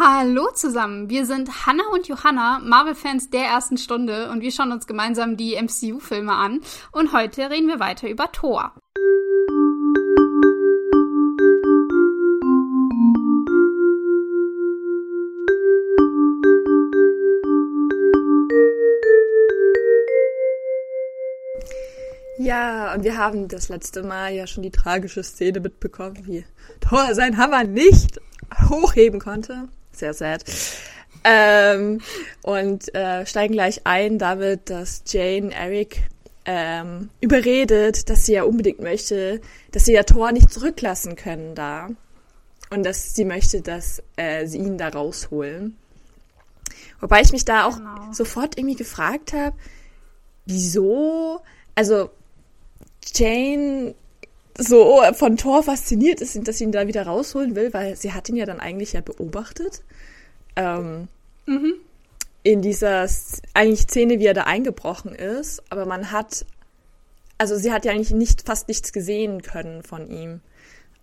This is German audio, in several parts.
Hallo zusammen, wir sind Hannah und Johanna, Marvel-Fans der ersten Stunde und wir schauen uns gemeinsam die MCU-Filme an und heute reden wir weiter über Thor. Ja, und wir haben das letzte Mal ja schon die tragische Szene mitbekommen, wie Thor sein Hammer nicht hochheben konnte. Sehr sad. Ähm, und äh, steigen gleich ein damit, dass Jane Eric ähm, überredet, dass sie ja unbedingt möchte, dass sie ja Thor nicht zurücklassen können da. Und dass sie möchte, dass äh, sie ihn da rausholen. Wobei ich mich da auch genau. sofort irgendwie gefragt habe, wieso, also Jane so von Thor fasziniert ist, dass sie ihn da wieder rausholen will, weil sie hat ihn ja dann eigentlich ja beobachtet. Ähm, mhm. In dieser eigentlich Szene, wie er da eingebrochen ist, aber man hat, also sie hat ja eigentlich nicht fast nichts gesehen können von ihm,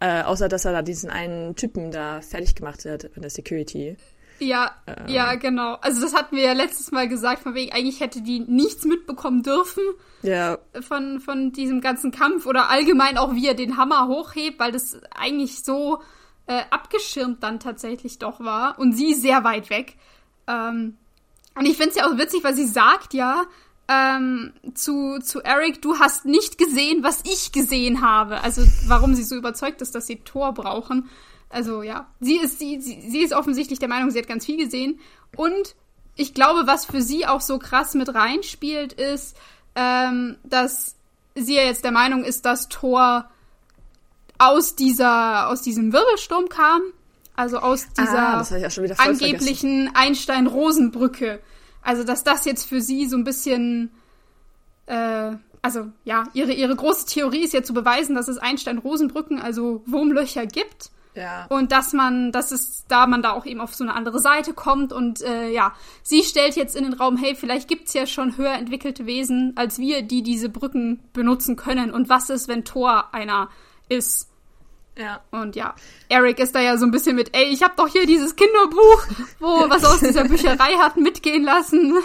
äh, außer dass er da diesen einen Typen da fertig gemacht hat in der Security. Ja, ähm. ja, genau. Also das hatten wir ja letztes Mal gesagt, von wegen, eigentlich hätte die nichts mitbekommen dürfen ja. von, von diesem ganzen Kampf oder allgemein auch, wie er den Hammer hochhebt, weil das eigentlich so äh, abgeschirmt dann tatsächlich doch war und sie sehr weit weg. Ähm, und ich finde es ja auch witzig, weil sie sagt ja ähm, zu, zu Eric, du hast nicht gesehen, was ich gesehen habe. Also warum sie so überzeugt ist, dass sie Tor brauchen. Also ja, sie ist, sie, sie ist offensichtlich der Meinung, sie hat ganz viel gesehen. Und ich glaube, was für sie auch so krass mit reinspielt, ist, ähm, dass sie ja jetzt der Meinung ist, dass Thor aus dieser, aus diesem Wirbelsturm kam. Also aus dieser ah, angeblichen Einstein-Rosen-Brücke. Also, dass das jetzt für sie so ein bisschen, äh, also ja, ihre, ihre große Theorie ist ja zu beweisen, dass es Einstein-Rosenbrücken, also Wurmlöcher gibt. Ja. Und dass man, dass es da man da auch eben auf so eine andere Seite kommt und äh, ja, sie stellt jetzt in den Raum, hey, vielleicht gibt's ja schon höher entwickelte Wesen als wir, die diese Brücken benutzen können. Und was ist, wenn Thor einer ist? Ja. Und ja, Eric ist da ja so ein bisschen mit, ey, ich hab doch hier dieses Kinderbuch, wo was aus dieser Bücherei hat mitgehen lassen.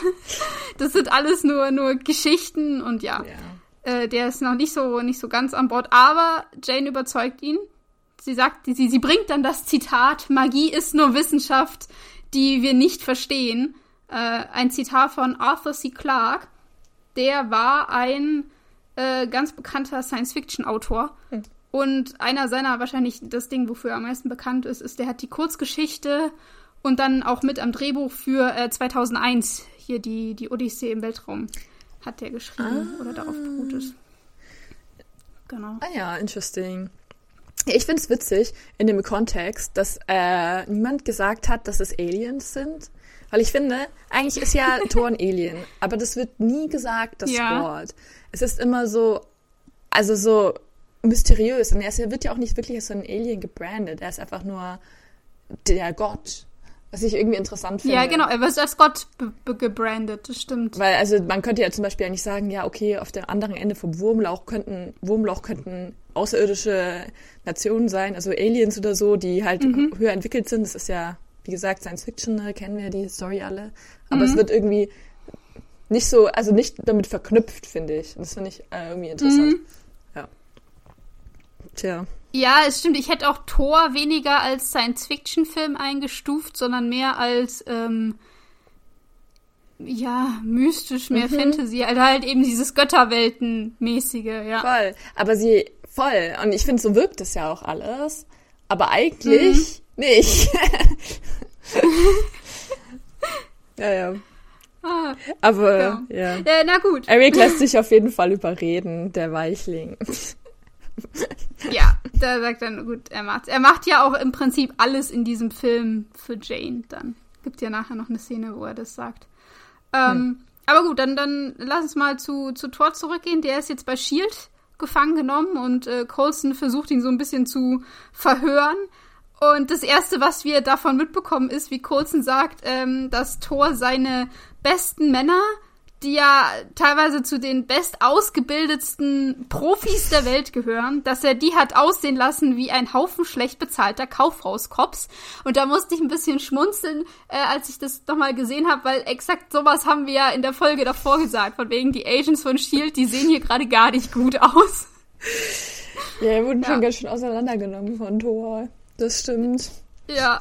Das sind alles nur nur Geschichten und ja. ja. Äh, der ist noch nicht so nicht so ganz an Bord, aber Jane überzeugt ihn sie sagt, sie, sie bringt dann das Zitat, Magie ist nur Wissenschaft, die wir nicht verstehen. Äh, ein Zitat von Arthur C. Clarke. Der war ein äh, ganz bekannter Science-Fiction-Autor. Hm. Und einer seiner, wahrscheinlich das Ding, wofür er am meisten bekannt ist, ist, der hat die Kurzgeschichte und dann auch mit am Drehbuch für äh, 2001, hier die, die Odyssee im Weltraum, hat der geschrieben ah. oder darauf beruht es. Genau. Ah ja, interesting. Ich finde es witzig in dem Kontext, dass äh, niemand gesagt hat, dass es Aliens sind. Weil ich finde, eigentlich ist ja Thor ein Alien, aber das wird nie gesagt, das ja. Wort. Es ist immer so, also so mysteriös. Und er wird ja auch nicht wirklich als so ein Alien gebrandet. Er ist einfach nur der Gott. Was ich irgendwie interessant finde. Ja, genau, er wird als Gott gebrandet, das stimmt. Weil, also man könnte ja zum Beispiel eigentlich sagen, ja, okay, auf dem anderen Ende vom Wurmlauch könnten, Wurmloch könnten außerirdische Nationen sein, also Aliens oder so, die halt mhm. höher entwickelt sind. Das ist ja, wie gesagt, Science Fiction, ne, kennen wir die Story alle. Aber mhm. es wird irgendwie nicht so, also nicht damit verknüpft, finde ich. Und das finde ich äh, irgendwie interessant. Mhm. Ja. Tja. Ja, es stimmt. Ich hätte auch Thor weniger als Science-Fiction-Film eingestuft, sondern mehr als ähm, ja mystisch, mehr mhm. Fantasy, also halt eben dieses Götterwelten-mäßige, ja. Voll. Aber sie voll. Und ich finde, so wirkt es ja auch alles. Aber eigentlich mhm. nicht. ja, ja. Ah, Aber ja. ja. ja. Na gut. Eric lässt sich auf jeden Fall überreden, der Weichling. ja, da sagt dann, gut, er macht's. Er macht ja auch im Prinzip alles in diesem Film für Jane dann. Gibt ja nachher noch eine Szene, wo er das sagt. Ähm, hm. Aber gut, dann, dann lass uns mal zu, zu Thor zurückgehen. Der ist jetzt bei Shield gefangen genommen und äh, Colson versucht ihn so ein bisschen zu verhören. Und das Erste, was wir davon mitbekommen, ist, wie Colson sagt, ähm, dass Thor seine besten Männer die ja teilweise zu den bestausgebildetsten Profis der Welt gehören, dass er die hat aussehen lassen wie ein Haufen schlecht bezahlter Kaufhauskops. Und da musste ich ein bisschen schmunzeln, äh, als ich das nochmal gesehen habe, weil exakt sowas haben wir ja in der Folge davor gesagt, von wegen die Agents von Shield, die sehen hier gerade gar nicht gut aus. Ja, er wurden ja. schon ganz schön auseinandergenommen von Thor. Das stimmt. Ja,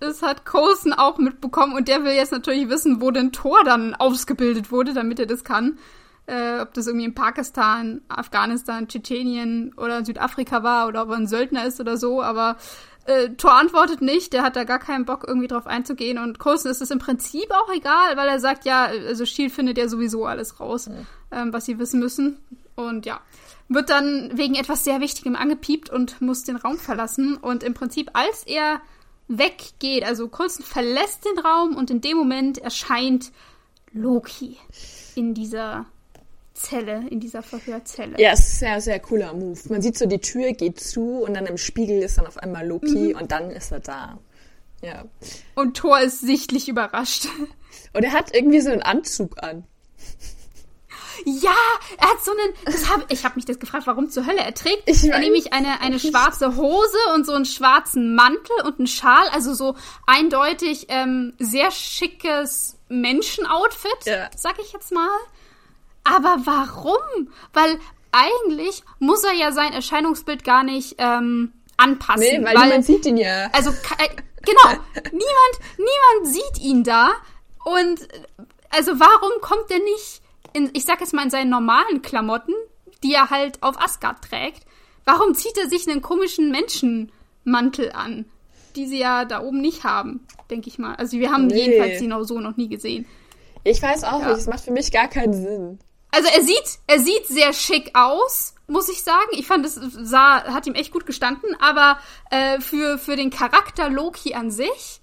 das hat Coulson auch mitbekommen und der will jetzt natürlich wissen, wo denn Thor dann ausgebildet wurde, damit er das kann. Äh, ob das irgendwie in Pakistan, Afghanistan, Tschetschenien oder Südafrika war oder ob er ein Söldner ist oder so, aber äh, Thor antwortet nicht, der hat da gar keinen Bock irgendwie drauf einzugehen und Coulson ist es im Prinzip auch egal, weil er sagt, ja, also Shield findet ja sowieso alles raus, mhm. ähm, was sie wissen müssen und ja, wird dann wegen etwas sehr Wichtigem angepiept und muss den Raum verlassen und im Prinzip als er weggeht. Also Coulson verlässt den Raum und in dem Moment erscheint Loki in dieser Zelle, in dieser Verhörzelle. Ja, es ist ein sehr, sehr cooler Move. Man sieht so, die Tür geht zu und dann im Spiegel ist dann auf einmal Loki mhm. und dann ist er da. Ja. Und Thor ist sichtlich überrascht. Und er hat irgendwie so einen Anzug an. Ja, er hat so einen. Das hab, ich habe mich das gefragt, warum zur Hölle er trägt. Ich er nämlich eine eine schwarze Hose und so einen schwarzen Mantel und einen Schal, also so eindeutig ähm, sehr schickes Menschenoutfit, ja. sag ich jetzt mal. Aber warum? Weil eigentlich muss er ja sein Erscheinungsbild gar nicht ähm, anpassen. Nee, weil, weil man sieht ihn ja. Also äh, genau, niemand niemand sieht ihn da und also warum kommt er nicht in, ich sag jetzt mal, in seinen normalen Klamotten, die er halt auf Asgard trägt, warum zieht er sich einen komischen Menschenmantel an, die sie ja da oben nicht haben, denke ich mal. Also wir haben nee. jedenfalls genau so noch nie gesehen. Ich weiß auch ja. nicht, es macht für mich gar keinen Sinn. Also er sieht, er sieht sehr schick aus, muss ich sagen. Ich fand, es sah, hat ihm echt gut gestanden, aber äh, für, für den Charakter Loki an sich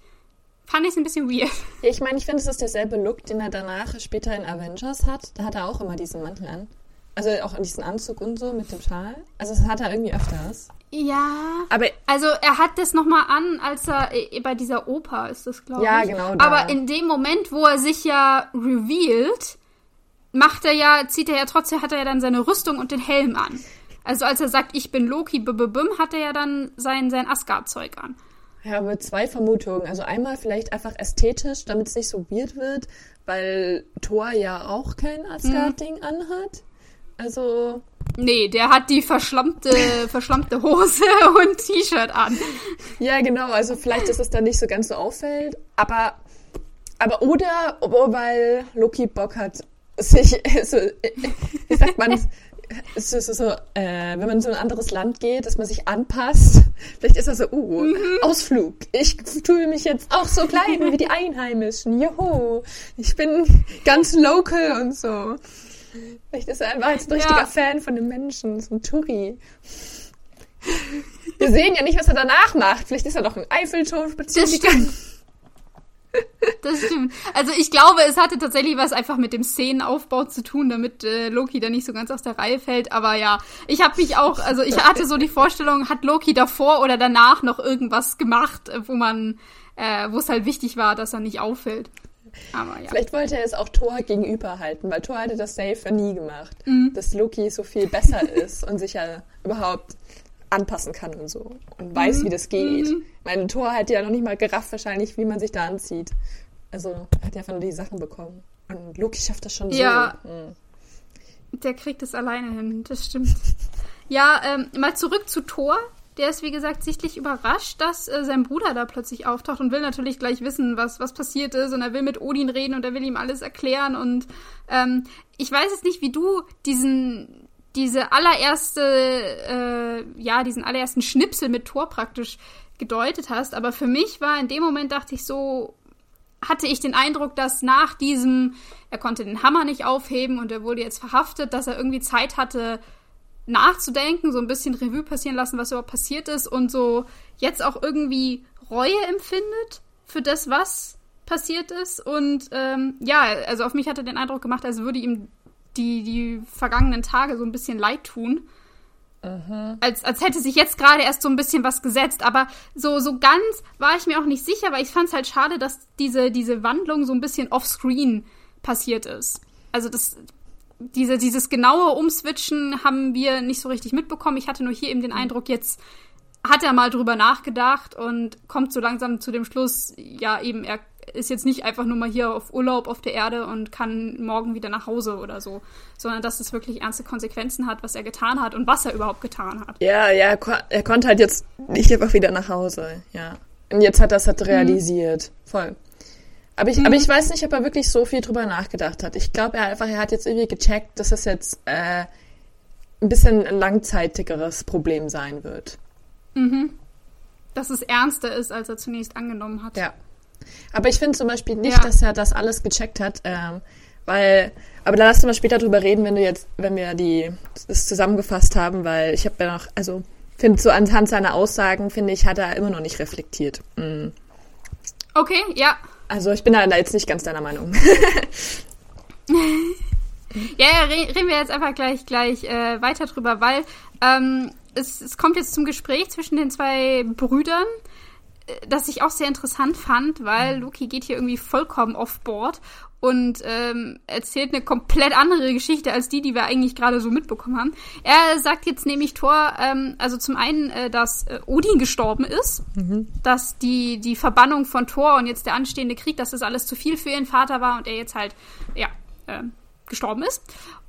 fand ich es ein bisschen weird. Ja, ich meine, ich finde, es ist derselbe Look, den er danach später in Avengers hat. Da hat er auch immer diesen Mantel an. Also auch in diesen Anzug und so mit dem Schal. Also das hat er irgendwie öfters. Ja. Aber also er hat das noch mal an, als er äh, bei dieser Oper ist das, glaube ja, ich. Ja, genau. Da. Aber in dem Moment, wo er sich ja revealed, macht er ja, zieht er ja trotzdem, hat er ja dann seine Rüstung und den Helm an. Also als er sagt, ich bin Loki, b -b -bim, hat er ja dann sein, sein Asgard-Zeug an. Ich habe zwei Vermutungen. Also einmal vielleicht einfach ästhetisch, damit es nicht so weird wird, weil Thor ja auch kein Asgard-Ding mhm. anhat. Also. Nee, der hat die verschlammte, verschlammte Hose und T-Shirt an. Ja, genau. Also vielleicht, dass es dann nicht so ganz so auffällt. Aber, aber oder, weil Loki Bock hat, sich, so, wie sagt man, es ist so, äh, wenn man in so ein anderes Land geht, dass man sich anpasst. Vielleicht ist er so, uh, mhm. Ausflug. Ich tue mich jetzt auch so kleiden wie die Einheimischen. Juhu. Ich bin ganz local und so. Vielleicht ist er einfach jetzt ein richtiger ja. Fan von den Menschen, so ein Touri. Wir sehen ja nicht, was er danach macht. Vielleicht ist er doch ein Eiffelturm spazieren. Das stimmt. Also ich glaube, es hatte tatsächlich was einfach mit dem Szenenaufbau zu tun, damit äh, Loki da nicht so ganz aus der Reihe fällt. Aber ja, ich habe mich auch, also ich hatte so die Vorstellung, hat Loki davor oder danach noch irgendwas gemacht, äh, wo man, äh, wo es halt wichtig war, dass er nicht auffällt. Aber ja. Vielleicht wollte er es auch Thor gegenüber halten, weil Thor hatte das safe nie gemacht, mhm. dass Loki so viel besser ist und sich ja überhaupt anpassen kann und so und weiß, mhm. wie das geht. Mhm. Mein Tor hat ja noch nicht mal gerafft wahrscheinlich, wie man sich da anzieht. Also er hat ja von die Sachen bekommen. Und Loki schafft das schon ja. so. Mhm. Der kriegt es alleine hin, das stimmt. ja, ähm, mal zurück zu Thor. Der ist, wie gesagt, sichtlich überrascht, dass äh, sein Bruder da plötzlich auftaucht und will natürlich gleich wissen, was, was passiert ist. Und er will mit Odin reden und er will ihm alles erklären. Und ähm, ich weiß jetzt nicht, wie du diesen, diese allererste, äh, ja, diesen allerersten Schnipsel mit Thor praktisch gedeutet hast. Aber für mich war in dem Moment, dachte ich so, hatte ich den Eindruck, dass nach diesem, er konnte den Hammer nicht aufheben und er wurde jetzt verhaftet, dass er irgendwie Zeit hatte, nachzudenken, so ein bisschen Revue passieren lassen, was überhaupt passiert ist und so jetzt auch irgendwie Reue empfindet für das, was passiert ist. Und ähm, ja, also auf mich hat er den Eindruck gemacht, als würde ihm die, die vergangenen Tage so ein bisschen leid tun. Mhm. Als, als hätte sich jetzt gerade erst so ein bisschen was gesetzt. Aber so, so ganz war ich mir auch nicht sicher, weil ich fand es halt schade, dass diese, diese Wandlung so ein bisschen offscreen passiert ist. also das, diese, dieses genaue Umswitchen haben wir nicht so richtig mitbekommen. Ich hatte nur hier eben den Eindruck, jetzt hat er mal drüber nachgedacht und kommt so langsam zu dem Schluss, ja, eben, er ist jetzt nicht einfach nur mal hier auf Urlaub auf der Erde und kann morgen wieder nach Hause oder so, sondern dass es wirklich ernste Konsequenzen hat, was er getan hat und was er überhaupt getan hat. Ja, ja, er, ko er konnte halt jetzt nicht einfach wieder nach Hause, ja. Und jetzt hat er es halt realisiert. Mhm. Voll. Aber ich, mhm. aber ich weiß nicht, ob er wirklich so viel drüber nachgedacht hat. Ich glaube, er einfach, er hat jetzt irgendwie gecheckt, dass es jetzt äh, ein bisschen ein langzeitigeres Problem sein wird. Mhm. Dass es ernster ist, als er zunächst angenommen hat. Ja. Aber ich finde zum Beispiel nicht, ja. dass er das alles gecheckt hat, ähm, weil, aber da lassen wir später drüber reden, wenn du jetzt, wenn wir die das zusammengefasst haben, weil ich habe ja noch, also finde so anhand seiner Aussagen, finde ich, hat er immer noch nicht reflektiert. Mhm. Okay, ja. Also ich bin da jetzt nicht ganz deiner Meinung. ja, ja, reden wir jetzt einfach gleich gleich äh, weiter drüber, weil ähm, es, es kommt jetzt zum Gespräch zwischen den zwei Brüdern, das ich auch sehr interessant fand, weil Loki geht hier irgendwie vollkommen off-board und ähm, erzählt eine komplett andere Geschichte als die, die wir eigentlich gerade so mitbekommen haben. Er sagt jetzt nämlich Thor, ähm, also zum einen, äh, dass äh, Odin gestorben ist, mhm. dass die, die Verbannung von Thor und jetzt der anstehende Krieg, dass das alles zu viel für ihren Vater war und er jetzt halt, ja, äh, gestorben ist.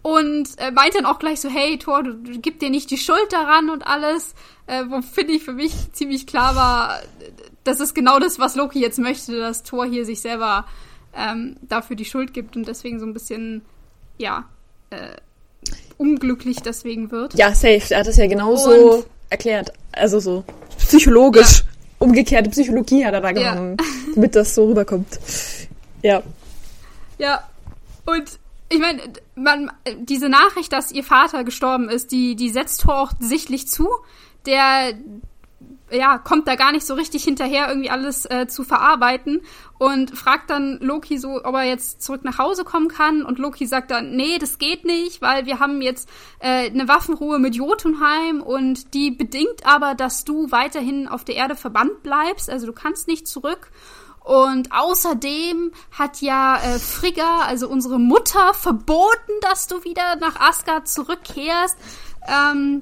Und äh, meint dann auch gleich so, hey Thor, du, du gib dir nicht die Schuld daran und alles. Äh, wo finde ich für mich ziemlich klar war, das ist genau das, was Loki jetzt möchte, dass Thor hier sich selber ähm, dafür die Schuld gibt und deswegen so ein bisschen, ja, äh, unglücklich deswegen wird. Ja, safe. Er hat es ja genauso und, erklärt. Also so psychologisch. Ja. Umgekehrte Psychologie hat er da genommen, ja. damit das so rüberkommt. Ja. Ja. Und ich meine, man, diese Nachricht, dass ihr Vater gestorben ist, die, die setzt Thor auch sichtlich zu. Der, ja, kommt da gar nicht so richtig hinterher, irgendwie alles äh, zu verarbeiten und fragt dann Loki so, ob er jetzt zurück nach Hause kommen kann. Und Loki sagt dann, nee, das geht nicht, weil wir haben jetzt äh, eine Waffenruhe mit Jotunheim und die bedingt aber, dass du weiterhin auf der Erde verbannt bleibst. Also du kannst nicht zurück. Und außerdem hat ja äh, Frigga, also unsere Mutter, verboten, dass du wieder nach Asgard zurückkehrst. Ähm,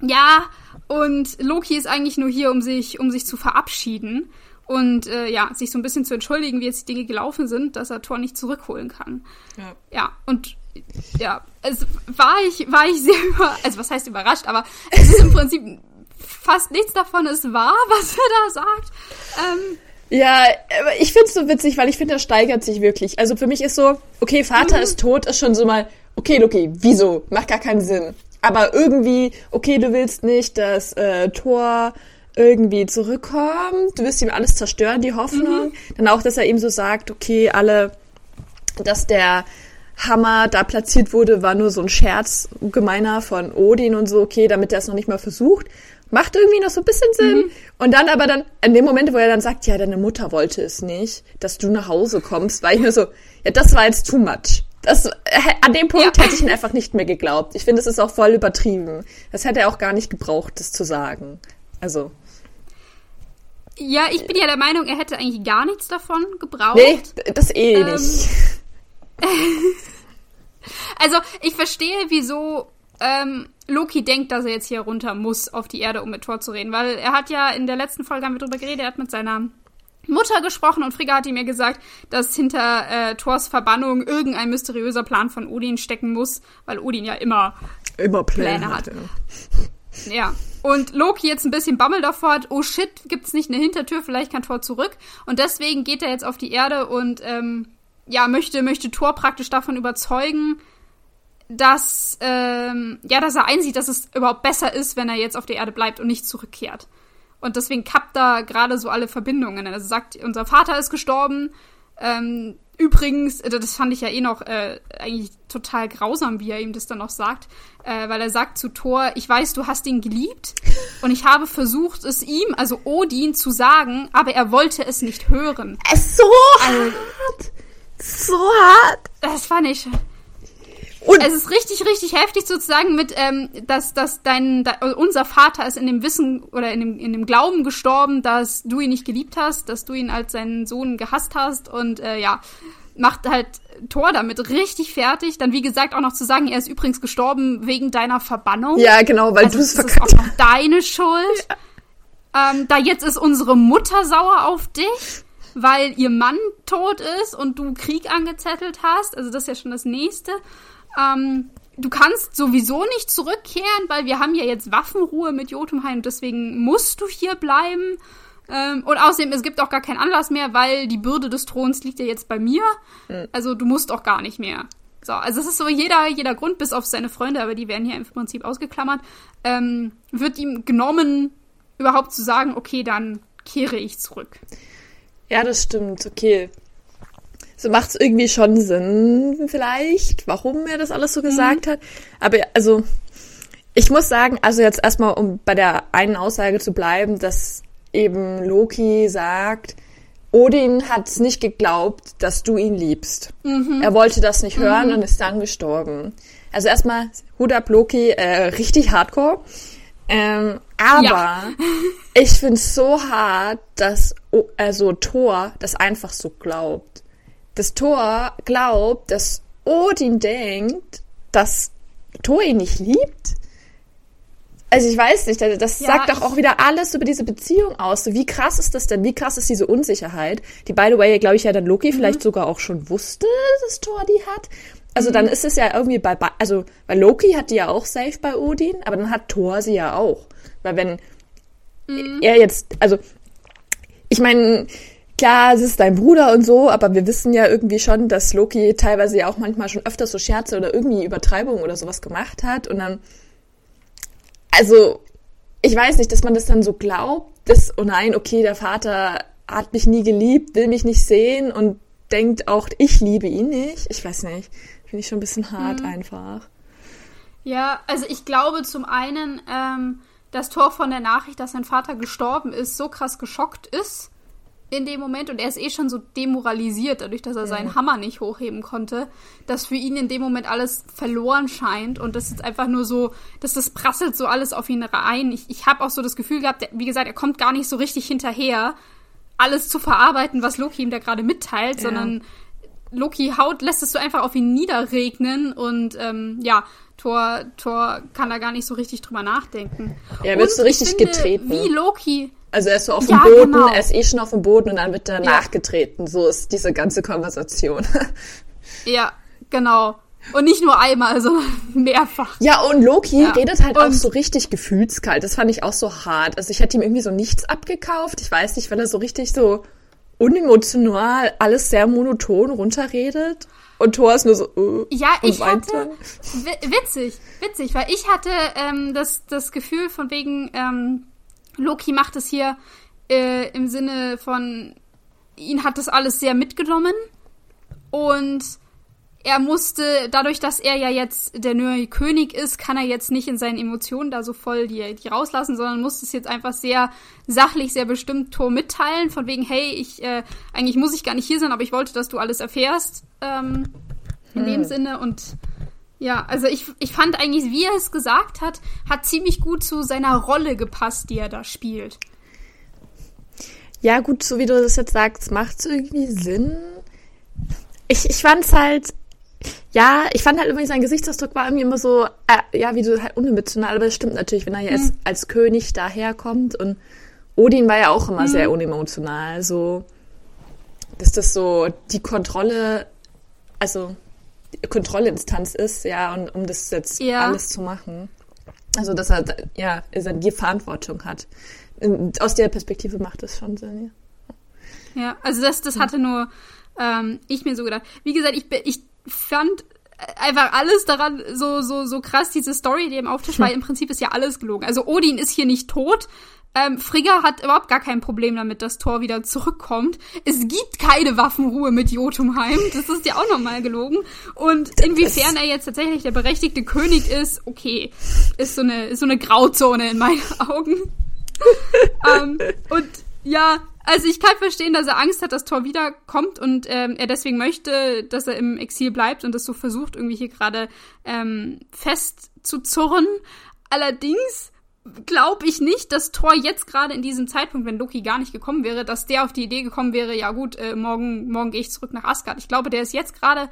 ja, und Loki ist eigentlich nur hier, um sich, um sich zu verabschieden und äh, ja, sich so ein bisschen zu entschuldigen, wie jetzt die Dinge gelaufen sind, dass er Thor nicht zurückholen kann. Ja, ja und ja, es war ich, war ich sehr über, also was heißt überrascht, aber es ist im Prinzip fast nichts davon ist wahr, was er da sagt. Ähm, ja, aber ich find's so witzig, weil ich finde, er steigert sich wirklich. Also für mich ist so, okay, Vater mhm. ist tot, ist schon so mal, okay, okay, wieso? Macht gar keinen Sinn. Aber irgendwie, okay, du willst nicht, dass äh, Thor irgendwie zurückkommt, du wirst ihm alles zerstören, die Hoffnung. Mhm. Dann auch, dass er ihm so sagt, okay, alle, dass der Hammer da platziert wurde, war nur so ein Scherz gemeiner von Odin und so, okay, damit er es noch nicht mal versucht. Macht irgendwie noch so ein bisschen Sinn. Mhm. Und dann aber dann, in dem Moment, wo er dann sagt, ja, deine Mutter wollte es nicht, dass du nach Hause kommst, war ich mir so, ja, das war jetzt too much. Das, äh, an dem Punkt ja. hätte ich ihn einfach nicht mehr geglaubt. Ich finde, es ist auch voll übertrieben. Das hätte er auch gar nicht gebraucht, das zu sagen. Also. Ja, ich bin ja der Meinung, er hätte eigentlich gar nichts davon gebraucht. Nee, das eh ähm, nicht. also, ich verstehe, wieso ähm, Loki denkt, dass er jetzt hier runter muss auf die Erde, um mit Thor zu reden. Weil er hat ja in der letzten Folge haben wir drüber geredet, er hat mit seiner Mutter gesprochen und Frigga hat ihm ja gesagt, dass hinter äh, Thors Verbannung irgendein mysteriöser Plan von Odin stecken muss, weil Odin ja immer, immer Pläne, Pläne hat. Ja. ja. Und Loki jetzt ein bisschen Bammel davor hat, oh shit, gibt's nicht eine Hintertür, vielleicht kann Thor zurück. Und deswegen geht er jetzt auf die Erde und ähm, ja, möchte, möchte Thor praktisch davon überzeugen, dass, ähm, ja, dass er einsieht, dass es überhaupt besser ist, wenn er jetzt auf der Erde bleibt und nicht zurückkehrt. Und deswegen kappt da gerade so alle Verbindungen. Also sagt, unser Vater ist gestorben. Ähm, übrigens, äh, das fand ich ja eh noch äh, eigentlich total grausam, wie er ihm das dann noch sagt. Äh, weil er sagt zu Thor, ich weiß, du hast ihn geliebt. Und ich habe versucht, es ihm, also Odin, zu sagen, aber er wollte es nicht hören. Es ist so also, hart. So hart. Das fand ich. Und es ist richtig, richtig heftig sozusagen mit, ähm, dass, dass dein, da, unser Vater ist in dem Wissen oder in dem, in dem Glauben gestorben, dass du ihn nicht geliebt hast, dass du ihn als seinen Sohn gehasst hast und äh, ja, macht halt Thor damit richtig fertig. Dann, wie gesagt, auch noch zu sagen, er ist übrigens gestorben wegen deiner Verbannung. Ja, genau, weil also, du es das ist auch noch deine Schuld. Ja. Ähm, da jetzt ist unsere Mutter sauer auf dich, weil ihr Mann tot ist und du Krieg angezettelt hast. Also das ist ja schon das Nächste. Ähm, du kannst sowieso nicht zurückkehren, weil wir haben ja jetzt Waffenruhe mit Jotunheim, deswegen musst du hier bleiben. Ähm, und außerdem, es gibt auch gar keinen Anlass mehr, weil die Bürde des Throns liegt ja jetzt bei mir. Mhm. Also du musst auch gar nicht mehr. So, also es ist so jeder, jeder Grund, bis auf seine Freunde, aber die werden hier im Prinzip ausgeklammert, ähm, wird ihm genommen, überhaupt zu sagen, okay, dann kehre ich zurück. Ja, das stimmt, okay. So macht es irgendwie schon Sinn, vielleicht, warum er das alles so gesagt mhm. hat. Aber also, ich muss sagen, also jetzt erstmal, um bei der einen Aussage zu bleiben, dass eben Loki sagt, Odin hat nicht geglaubt, dass du ihn liebst. Mhm. Er wollte das nicht hören mhm. und ist dann gestorben. Also erstmal Hut ab Loki, äh, richtig hardcore. Ähm, aber ja. ich find's so hart, dass also Thor das einfach so glaubt. Das Thor glaubt, dass Odin denkt, dass Thor ihn nicht liebt also ich weiß nicht, das ja, sagt doch auch wieder alles über diese Beziehung aus. wie krass ist das denn? Wie krass ist diese Unsicherheit, die by the way, glaube ich ja dann Loki mhm. vielleicht sogar auch schon wusste, dass Thor die hat. Also mhm. dann ist es ja irgendwie bei, also weil Loki hat die ja auch safe bei Odin, aber dann hat Thor sie ja auch, weil wenn mhm. er jetzt, also ich meine, klar, es ist dein Bruder und so, aber wir wissen ja irgendwie schon, dass Loki teilweise ja auch manchmal schon öfter so Scherze oder irgendwie Übertreibungen oder sowas gemacht hat und dann also ich weiß nicht, dass man das dann so glaubt, dass, oh nein, okay, der Vater hat mich nie geliebt, will mich nicht sehen und denkt auch, ich liebe ihn nicht. Ich weiß nicht. Finde ich schon ein bisschen hart mhm. einfach. Ja, also ich glaube zum einen, ähm, dass Thor von der Nachricht, dass sein Vater gestorben ist, so krass geschockt ist, in dem Moment und er ist eh schon so demoralisiert, dadurch, dass er ja. seinen Hammer nicht hochheben konnte, dass für ihn in dem Moment alles verloren scheint und das ist einfach nur so, dass das prasselt so alles auf ihn rein. Ich, ich habe auch so das Gefühl gehabt, wie gesagt, er kommt gar nicht so richtig hinterher, alles zu verarbeiten, was Loki ihm da gerade mitteilt, ja. sondern Loki haut, lässt es so einfach auf ihn niederregnen und ähm, ja, Thor, Thor kann da gar nicht so richtig drüber nachdenken. Er wird so richtig finde, getreten. Wie Loki, also er ist so auf dem ja, Boden, genau. er ist eh schon auf dem Boden und dann wird er ja. nachgetreten. So ist diese ganze Konversation. ja, genau. Und nicht nur einmal, sondern mehrfach. Ja, und Loki ja. redet halt und auch so richtig gefühlskalt. Das fand ich auch so hart. Also ich hätte ihm irgendwie so nichts abgekauft. Ich weiß nicht, weil er so richtig so unemotional alles sehr monoton runterredet. Und Thor ist nur so, uh, Ja, ich hatte, witzig, witzig, weil ich hatte ähm, das, das Gefühl von wegen, ähm, Loki macht es hier äh, im Sinne von, ihn hat das alles sehr mitgenommen und er musste, dadurch, dass er ja jetzt der neue König ist, kann er jetzt nicht in seinen Emotionen da so voll die, die rauslassen, sondern muss es jetzt einfach sehr sachlich, sehr bestimmt Tor mitteilen, von wegen, hey, ich, äh, eigentlich muss ich gar nicht hier sein, aber ich wollte, dass du alles erfährst, ähm, in hm. dem Sinne und ja, also ich, ich fand eigentlich, wie er es gesagt hat, hat ziemlich gut zu seiner Rolle gepasst, die er da spielt. Ja, gut, so wie du das jetzt sagst, macht es irgendwie Sinn. Ich, ich fand es halt, ja, ich fand halt irgendwie sein Gesichtsausdruck war irgendwie immer so, äh, ja, wie du halt unemotional, aber es stimmt natürlich, wenn er jetzt mhm. als, als König daherkommt und Odin war ja auch immer mhm. sehr unemotional, so, dass das so die Kontrolle, also Kontrollinstanz ist, ja, und um das jetzt ja. alles zu machen. Also, dass er, ja, die Verantwortung hat. Aus der Perspektive macht das schon Sinn, ja. Ja, also das, das hatte nur ähm, ich mir so gedacht. Wie gesagt, ich, ich fand einfach alles daran so, so, so krass, diese Story, die im Auftisch war, im Prinzip ist ja alles gelogen. Also Odin ist hier nicht tot, ähm, Frigga hat überhaupt gar kein Problem damit, dass Thor wieder zurückkommt. Es gibt keine Waffenruhe mit Jotunheim. Das ist ja auch nochmal gelogen. Und inwiefern er jetzt tatsächlich der berechtigte König ist, okay, ist so eine, ist so eine Grauzone in meinen Augen. ähm, und ja, also ich kann verstehen, dass er Angst hat, dass Thor wiederkommt und ähm, er deswegen möchte, dass er im Exil bleibt und das so versucht, irgendwie hier gerade ähm, festzuzurren. Allerdings glaube ich nicht, dass Thor jetzt gerade in diesem Zeitpunkt, wenn Loki gar nicht gekommen wäre, dass der auf die Idee gekommen wäre, ja gut, äh, morgen, morgen gehe ich zurück nach Asgard. Ich glaube, der ist jetzt gerade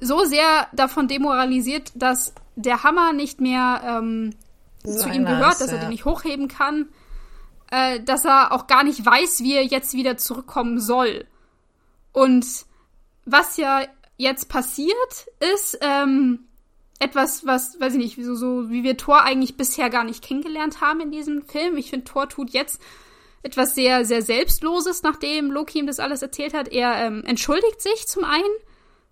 so sehr davon demoralisiert, dass der Hammer nicht mehr ähm, so zu ihm gehört, dass er den nicht hochheben kann, äh, dass er auch gar nicht weiß, wie er jetzt wieder zurückkommen soll. Und was ja jetzt passiert, ist ähm, etwas, was, weiß ich nicht, so, so wie wir Thor eigentlich bisher gar nicht kennengelernt haben in diesem Film. Ich finde, Thor tut jetzt etwas sehr, sehr Selbstloses, nachdem Loki ihm das alles erzählt hat. Er ähm, entschuldigt sich zum einen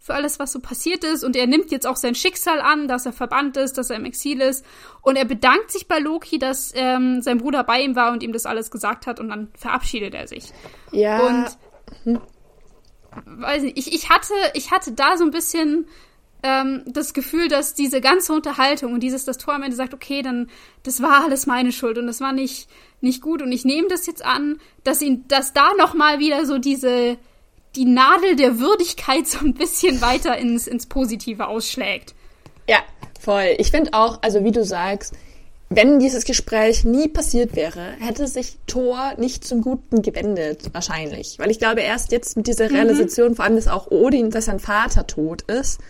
für alles, was so passiert ist. Und er nimmt jetzt auch sein Schicksal an, dass er verbannt ist, dass er im Exil ist. Und er bedankt sich bei Loki, dass ähm, sein Bruder bei ihm war und ihm das alles gesagt hat. Und dann verabschiedet er sich. Ja. Und hm. weiß nicht, ich, ich hatte, ich hatte da so ein bisschen ähm, das Gefühl, dass diese ganze Unterhaltung und dieses, das Tor am Ende sagt, okay, dann, das war alles meine Schuld und das war nicht, nicht gut und ich nehme das jetzt an, dass ihn, dass da nochmal wieder so diese, die Nadel der Würdigkeit so ein bisschen weiter ins, ins Positive ausschlägt. Ja, voll. Ich finde auch, also wie du sagst, wenn dieses Gespräch nie passiert wäre, hätte sich Thor nicht zum Guten gewendet, wahrscheinlich. Weil ich glaube, erst jetzt mit dieser mhm. Realisation, mhm. vor allem, dass auch Odin, dass sein Vater tot ist,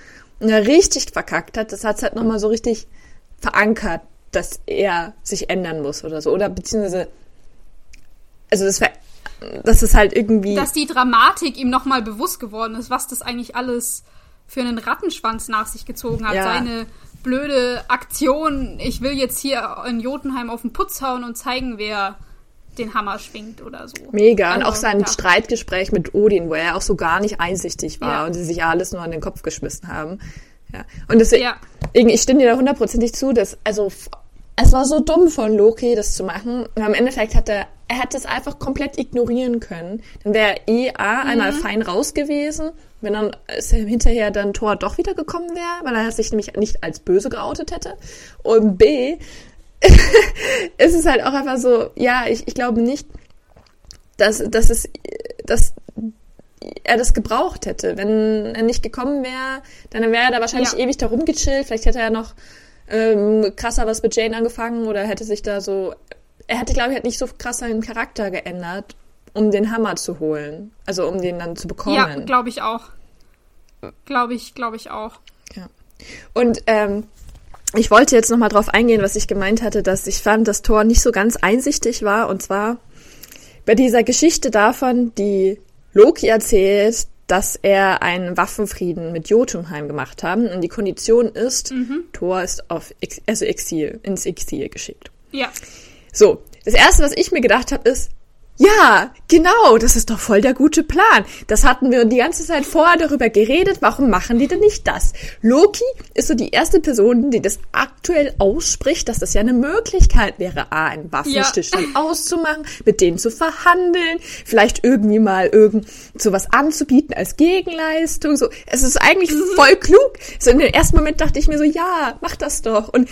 richtig verkackt hat, das hat es halt nochmal so richtig verankert, dass er sich ändern muss oder so. Oder beziehungsweise, also das das ist halt irgendwie. Dass die Dramatik ihm nochmal bewusst geworden ist, was das eigentlich alles für einen Rattenschwanz nach sich gezogen hat. Ja. Seine blöde Aktion, ich will jetzt hier in Jotunheim auf den Putz hauen und zeigen, wer den Hammer schwingt oder so. Mega. Also, und auch sein ja. Streitgespräch mit Odin, wo er auch so gar nicht einsichtig war ja. und sie sich alles nur an den Kopf geschmissen haben. Ja. Und deswegen, ja. ich stimme dir da hundertprozentig zu, dass, also, es war so dumm von Loki, das zu machen. Und am Endeffekt hat er er hätte es einfach komplett ignorieren können. Dann wäre eh A einmal mhm. fein raus gewesen, wenn dann hinterher dann Thor doch wieder gekommen wäre, weil er sich nämlich nicht als böse geoutet hätte. Und B, ist es halt auch einfach so, ja, ich, ich glaube nicht, dass, dass, es, dass er das gebraucht hätte. Wenn er nicht gekommen wäre, dann wäre er da wahrscheinlich ja. ewig da rumgechillt. Vielleicht hätte er noch ähm, krasser was mit Jane angefangen oder hätte sich da so er hätte, glaube ich, halt nicht so krass seinen Charakter geändert, um den Hammer zu holen. Also um den dann zu bekommen. Ja, glaube ich auch. Glaube ich, glaube ich auch. Ja. Und ähm, ich wollte jetzt nochmal drauf eingehen, was ich gemeint hatte, dass ich fand, dass Thor nicht so ganz einsichtig war. Und zwar bei dieser Geschichte davon, die Loki erzählt, dass er einen Waffenfrieden mit Jotunheim gemacht haben. Und die Kondition ist, mhm. Thor ist auf Ex also Exil, ins Exil geschickt. Ja. So, das erste, was ich mir gedacht habe, ist, ja, genau, das ist doch voll der gute Plan. Das hatten wir die ganze Zeit vorher darüber geredet. Warum machen die denn nicht das? Loki ist so die erste Person, die das aktuell ausspricht, dass das ja eine Möglichkeit wäre, A, einen Waffenstillstand ja. auszumachen, mit denen zu verhandeln, vielleicht irgendwie mal irgend so was anzubieten als Gegenleistung. So, es ist eigentlich voll klug. So in dem ersten Moment dachte ich mir so, ja, mach das doch. Und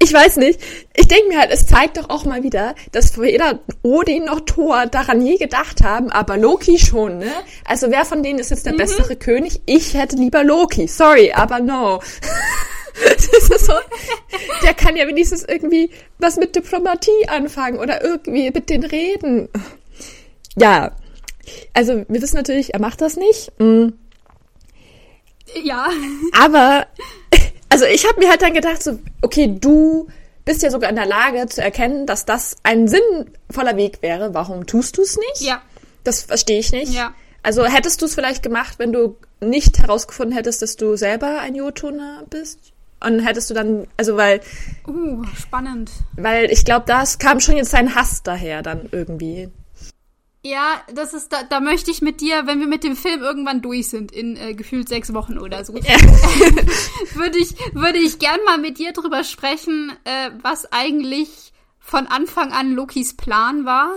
ich weiß nicht. Ich denke mir halt, es zeigt doch auch mal wieder, dass weder Odin noch Thor daran je gedacht haben, aber Loki schon, ne? Also wer von denen ist jetzt der mhm. bessere König? Ich hätte lieber Loki. Sorry, aber no. so, der kann ja wenigstens irgendwie was mit Diplomatie anfangen oder irgendwie mit den Reden. Ja. Also wir wissen natürlich, er macht das nicht. Mhm. Ja. Aber also ich habe mir halt dann gedacht, so, okay, du bist ja sogar in der Lage zu erkennen, dass das ein sinnvoller Weg wäre. Warum tust du es nicht? Ja. Das verstehe ich nicht. Ja. Also hättest du es vielleicht gemacht, wenn du nicht herausgefunden hättest, dass du selber ein Jotuna bist? Und hättest du dann, also weil. Uh, spannend. Weil ich glaube, das kam schon jetzt sein Hass daher dann irgendwie. Ja, das ist, da, da möchte ich mit dir, wenn wir mit dem Film irgendwann durch sind, in äh, gefühlt sechs Wochen oder so, ja. würde ich, würde ich gern mal mit dir drüber sprechen, äh, was eigentlich von Anfang an Lokis Plan war.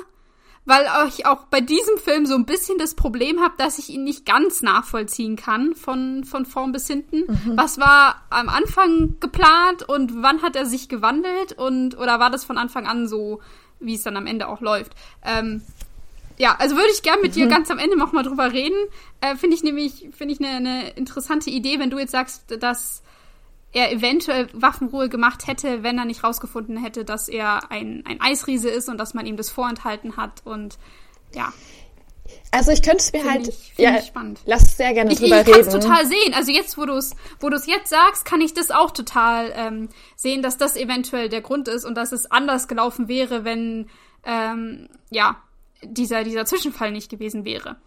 Weil ich auch bei diesem Film so ein bisschen das Problem habe, dass ich ihn nicht ganz nachvollziehen kann, von, von vorn bis hinten. Mhm. Was war am Anfang geplant und wann hat er sich gewandelt und, oder war das von Anfang an so, wie es dann am Ende auch läuft? Ähm, ja, also würde ich gern mit mhm. dir ganz am Ende noch mal drüber reden. Äh, finde ich nämlich, finde ich eine, eine interessante Idee, wenn du jetzt sagst, dass er eventuell Waffenruhe gemacht hätte, wenn er nicht rausgefunden hätte, dass er ein, ein Eisriese ist und dass man ihm das vorenthalten hat und ja. Also ich könnte es mir halt, ich, ja, ich spannend. lass sehr gerne Ich, drüber ich kann es reden. total sehen. Also jetzt, wo du es wo du's jetzt sagst, kann ich das auch total ähm, sehen, dass das eventuell der Grund ist und dass es anders gelaufen wäre, wenn ähm, ja dieser dieser Zwischenfall nicht gewesen wäre.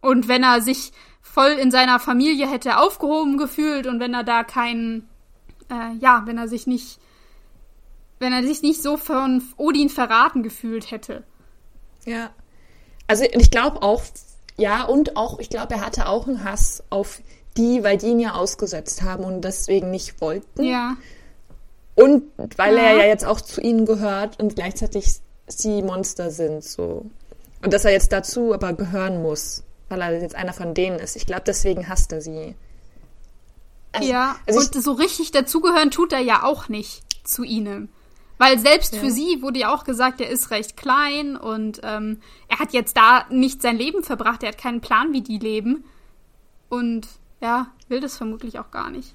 Und wenn er sich voll in seiner Familie hätte aufgehoben gefühlt und wenn er da keinen, äh, ja, wenn er sich nicht, wenn er sich nicht so von Odin verraten gefühlt hätte. Ja. Also ich glaube auch, ja, und auch, ich glaube, er hatte auch einen Hass auf die, weil die ihn ja ausgesetzt haben und deswegen nicht wollten. Ja. Und weil Ja. er ja jetzt auch zu ihnen gehört und gleichzeitig sie Monster sind, so. Und dass er jetzt dazu aber gehören muss, weil er jetzt einer von denen ist. Ich glaube, deswegen hasst er sie. Also- ja, also und so richtig dazugehören tut er ja auch nicht zu ihnen. Weil selbst Ja. für sie wurde ja auch gesagt, er ist recht klein und ähm, er hat jetzt da nicht sein Leben verbracht, er hat keinen Plan, wie die leben. Und ja, will das vermutlich auch gar nicht.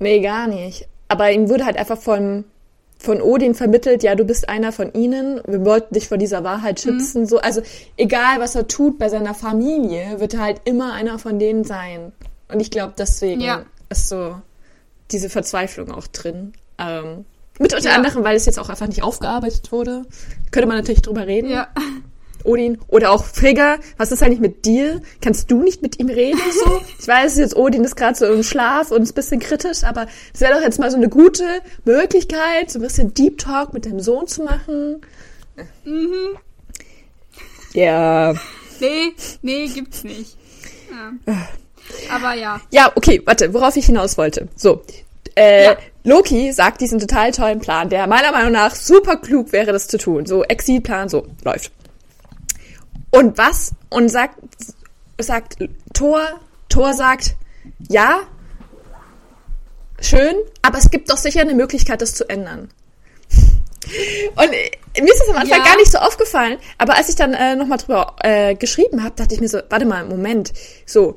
Nee, gar nicht. Aber ihm wurde halt einfach von, von Odin vermittelt, ja, du bist einer von ihnen, wir wollten dich vor dieser Wahrheit schützen. So, also egal, was er tut bei seiner Familie, wird er halt immer einer von denen sein. Und ich glaube, deswegen Ja. ist so diese Verzweiflung auch drin. Ähm, mit unter Ja. anderem, weil es jetzt auch einfach nicht aufgearbeitet wurde. Könnte man natürlich drüber reden. Ja. Odin. Oder auch Frigga, was ist eigentlich mit dir? Kannst du nicht mit ihm reden? So? Ich weiß jetzt, Odin ist gerade so im Schlaf und ist ein bisschen kritisch, aber es wäre doch jetzt mal so eine gute Möglichkeit, so ein bisschen Deep Talk mit deinem Sohn zu machen. Mhm. Ja. Nee, nee, gibt's nicht. Ja. Aber ja. Ja, okay, warte, worauf ich hinaus wollte. So. Äh, Ja. Loki sagt diesen total tollen Plan, der meiner Meinung nach super klug wäre, das zu tun. So, Exilplan, so, läuft. Und was? Und sagt, sagt Thor, Thor sagt, ja, schön, aber es gibt doch sicher eine Möglichkeit, das zu ändern. Und mir ist das am Anfang Ja. gar nicht so aufgefallen, aber als ich dann äh, nochmal drüber äh, geschrieben habe, dachte ich mir so, warte mal, Moment, so,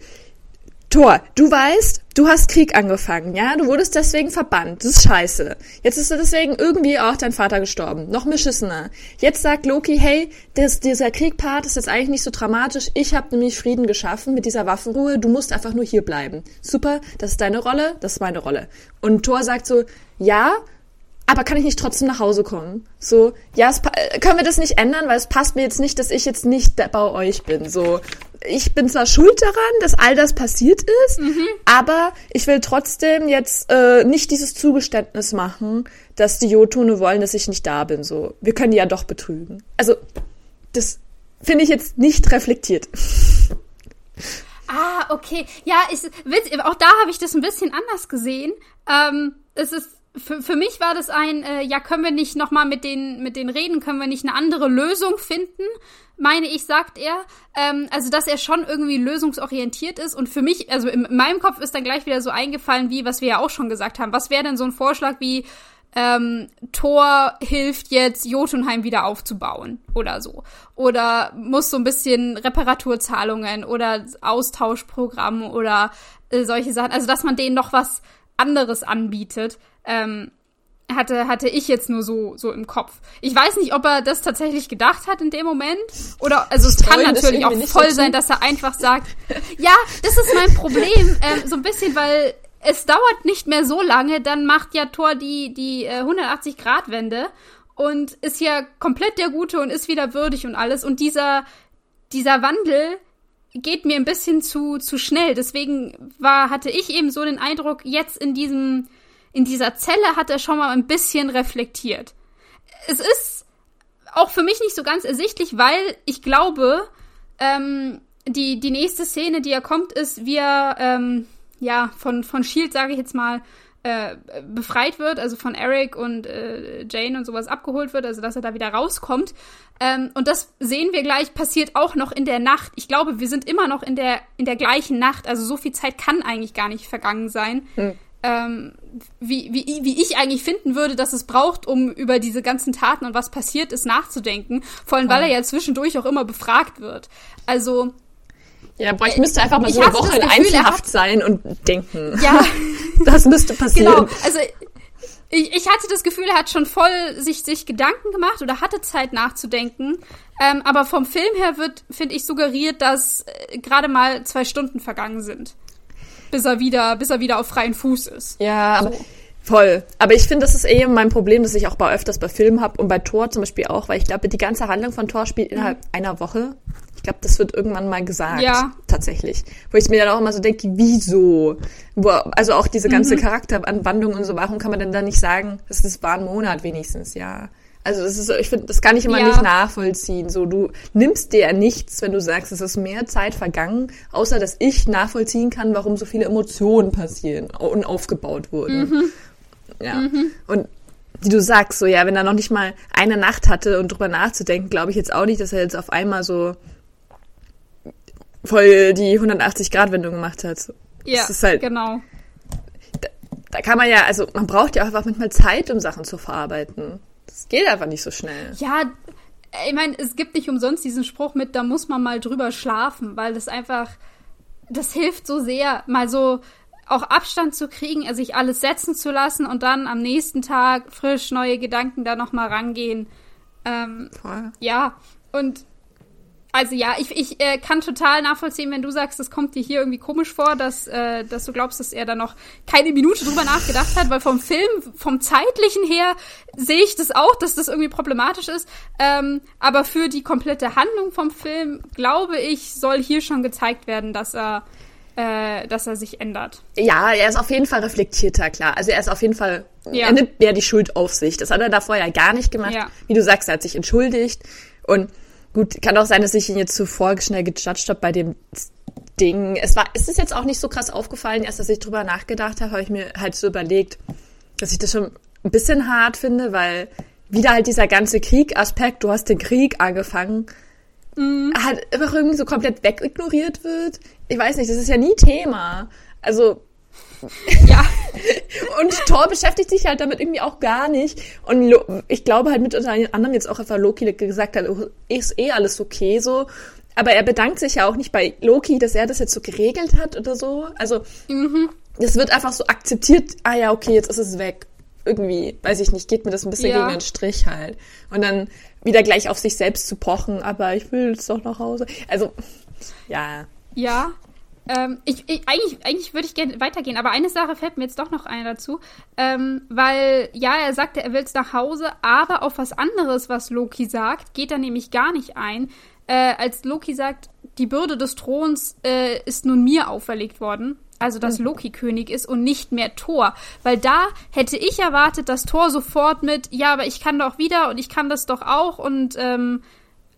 Thor, du weißt, du hast Krieg angefangen, ja? Du wurdest deswegen verbannt. Das ist scheiße. Jetzt ist deswegen irgendwie auch dein Vater gestorben. Noch beschissener. Jetzt sagt Loki, hey, das, dieser Kriegpart ist jetzt eigentlich nicht so dramatisch. Ich habe nämlich Frieden geschaffen mit dieser Waffenruhe. Du musst einfach nur hier bleiben. Super, das ist deine Rolle, das ist meine Rolle. Und Thor sagt so, ja, aber kann ich nicht trotzdem nach Hause kommen? So, ja, äh, können wir das nicht ändern, weil es passt mir jetzt nicht, dass ich jetzt nicht bei euch bin. So, ich bin zwar schuld daran, dass all das passiert ist, aber ich will trotzdem jetzt äh, nicht dieses Zugeständnis machen, dass die Jotune wollen, dass ich nicht da bin. So, wir können die ja doch betrügen. Also, das finde ich jetzt nicht reflektiert. Ah, okay. Ja, witz, auch da habe ich das ein bisschen anders gesehen. Ähm, es ist für, für mich war das ein, äh, ja, können wir nicht nochmal mit den, mit den reden, können wir nicht eine andere Lösung finden, meine ich, sagt er. Ähm, also, dass er schon irgendwie lösungsorientiert ist. Und für mich, also in, in meinem Kopf ist dann gleich wieder so eingefallen, wie, was wir ja auch schon gesagt haben. Was wäre denn so ein Vorschlag wie, ähm, Thor hilft jetzt, Jotunheim wieder aufzubauen oder so. Oder muss so ein bisschen Reparaturzahlungen oder Austauschprogramm oder äh, solche Sachen. Also, dass man denen noch was anderes anbietet. Ähm, hatte, hatte ich jetzt nur so, so im Kopf. Ich weiß nicht, ob er das tatsächlich gedacht hat in dem Moment. Oder, also es kann natürlich auch voll dazu. sein, dass er einfach sagt, ja, das ist mein Problem. Ähm, so ein bisschen, weil es dauert nicht mehr so lange, dann macht ja Thor die, die äh, 180-Grad-Wende und ist ja komplett der Gute und ist wieder würdig und alles. Und dieser, dieser Wandel geht mir ein bisschen zu, zu schnell. Deswegen war, hatte ich eben so den Eindruck, jetzt in diesem, in dieser Zelle hat er schon mal ein bisschen reflektiert. Es ist auch für mich nicht so ganz ersichtlich, weil ich glaube, ähm, die, die nächste Szene, die ja kommt, ist, wie er, ähm, ja, von, von Shield, sage ich jetzt mal, äh, befreit wird, also von Eric und äh, Jane und sowas abgeholt wird, also dass er da wieder rauskommt. Ähm, und das sehen wir gleich, passiert auch noch in der Nacht. Ich glaube, wir sind immer noch in der, in der gleichen Nacht, also so viel Zeit kann eigentlich gar nicht vergangen sein. Hm. Ähm, wie, wie, wie ich eigentlich finden würde, dass es braucht, um über diese ganzen Taten und was passiert ist nachzudenken. Vor allem, weil er ja zwischendurch auch immer befragt wird. Also, Ja, boah, ich müsste einfach mal so eine Woche in Gefühl, Einzelhaft hat- sein und denken. Ja, Das müsste passieren. Genau, also ich, ich hatte das Gefühl, er hat schon voll sich, sich Gedanken gemacht oder hatte Zeit nachzudenken. Ähm, aber vom Film her wird, finde ich, suggeriert, dass äh, gerade mal zwei Stunden vergangen sind. Bis er wieder, bis er wieder auf freien Fuß ist. Ja, aber voll. Aber ich finde, das ist eh mein Problem, das ich auch bei öfters bei Filmen habe und bei Thor zum Beispiel auch, weil ich glaube, die ganze Handlung von Thor spielt innerhalb mhm. einer Woche. Ich glaube, das wird irgendwann mal gesagt. Ja. Tatsächlich. Wo ich mir dann auch immer so denke, wieso? Wo, also auch diese ganze mhm. Charakteranwandlung und so, warum kann man denn da nicht sagen, das ist, war ein Monat wenigstens, ja. Also das ist, ich finde, das kann ich immer ja. nicht nachvollziehen. So, du nimmst dir ja nichts, wenn du sagst, es ist mehr Zeit vergangen, außer dass ich nachvollziehen kann, warum so viele Emotionen passieren und aufgebaut wurden. Mhm. Ja. Mhm. Und die du sagst, so ja, wenn er noch nicht mal eine Nacht hatte und drüber nachzudenken, glaube ich jetzt auch nicht, dass er jetzt auf einmal so voll die 180-Grad-Wendung gemacht hat. Ja, halt, genau. Da, da, kann man ja, also man braucht ja auch einfach manchmal Zeit, um Sachen zu verarbeiten. Das geht einfach nicht so schnell. Ja, ich meine, es gibt nicht umsonst diesen Spruch mit, da muss man mal drüber schlafen, weil das einfach, das hilft so sehr, mal so auch Abstand zu kriegen, also sich alles setzen zu lassen und dann am nächsten Tag frisch neue Gedanken da nochmal rangehen. Ähm, Voll. Ja, und also ja, ich, ich äh, kann total nachvollziehen, wenn du sagst, das kommt dir hier irgendwie komisch vor, dass, äh, dass du glaubst, dass er da noch keine Minute drüber nachgedacht hat, weil vom Film, vom zeitlichen her sehe ich das auch, dass das irgendwie problematisch ist. Ähm, aber für die komplette Handlung vom Film, glaube ich, soll hier schon gezeigt werden, dass er äh, dass er sich ändert. Ja, er ist auf jeden Fall reflektierter, klar. Also er ist auf jeden Fall, ja. er nimmt mehr die Schuld auf sich. Das hat er davor ja gar nicht gemacht. Ja. Wie du sagst, er hat sich entschuldigt und Gut, kann auch sein, dass ich ihn jetzt zuvor schnell gejudged habe bei dem Ding. Es war, ist es jetzt auch nicht so krass aufgefallen, erst als ich drüber nachgedacht habe, habe ich mir halt so überlegt, dass ich das schon ein bisschen hart finde, weil wieder halt dieser ganze Krieg-Aspekt, du hast den Krieg angefangen, mhm. halt einfach irgendwie so komplett wegignoriert wird. Ich weiß nicht, das ist ja nie Thema. Also, ja. und Thor beschäftigt sich halt damit irgendwie auch gar nicht. Und Lo ich glaube halt mit unter anderem jetzt auch einfach Loki gesagt hat, oh, ist eh alles okay so. Aber er bedankt sich ja auch nicht bei Loki, dass er das jetzt so geregelt hat oder so. Also, mhm. das wird einfach so akzeptiert, ah ja, okay, jetzt ist es weg. Irgendwie, weiß ich nicht, geht mir das ein bisschen ja. gegen den Strich halt. Und dann wieder gleich auf sich selbst zu pochen, aber ich will jetzt doch nach Hause. Also, ja. Ja, ähm, ich, ich, eigentlich eigentlich würde ich gerne weitergehen, aber eine Sache fällt mir jetzt doch noch eine dazu. Ähm, weil, ja, er sagte, er will jetzt nach Hause, aber auf was anderes, was Loki sagt, geht er nämlich gar nicht ein. Äh, als Loki sagt, die Bürde des Throns äh, ist nun mir auferlegt worden. Also, dass mhm. Loki König ist und nicht mehr Thor. Weil da hätte ich erwartet, dass Thor sofort mit, ja, aber ich kann doch wieder und ich kann das doch auch und ähm,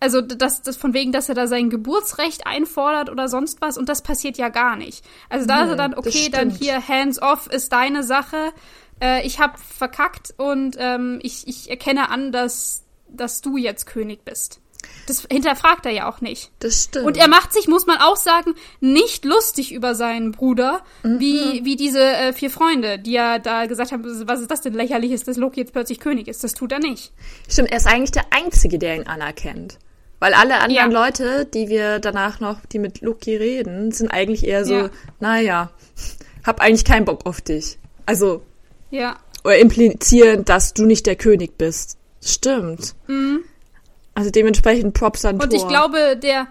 also das, das von wegen, dass er da sein Geburtsrecht einfordert oder sonst was und das passiert ja gar nicht. Also da nee, ist er dann, okay, dann hier hands off ist deine Sache. Äh, ich habe verkackt und ähm, ich, ich erkenne an, dass, dass du jetzt König bist. Das hinterfragt er ja auch nicht. Das stimmt. Und er macht sich, muss man auch sagen, nicht lustig über seinen Bruder, mhm. wie, wie diese äh, vier Freunde, die ja da gesagt haben, was ist das denn lächerliches, dass Loki jetzt plötzlich König ist. Das tut er nicht. Stimmt, er ist eigentlich der Einzige, der ihn anerkennt. Weil alle anderen ja. Leute, die wir danach noch, die mit Loki reden, sind eigentlich eher so, ja. naja, hab eigentlich keinen Bock auf dich. Also. Ja. Oder implizieren, dass du nicht der König bist. Stimmt. Mhm. Also dementsprechend Props an Und Thor. ich glaube, der,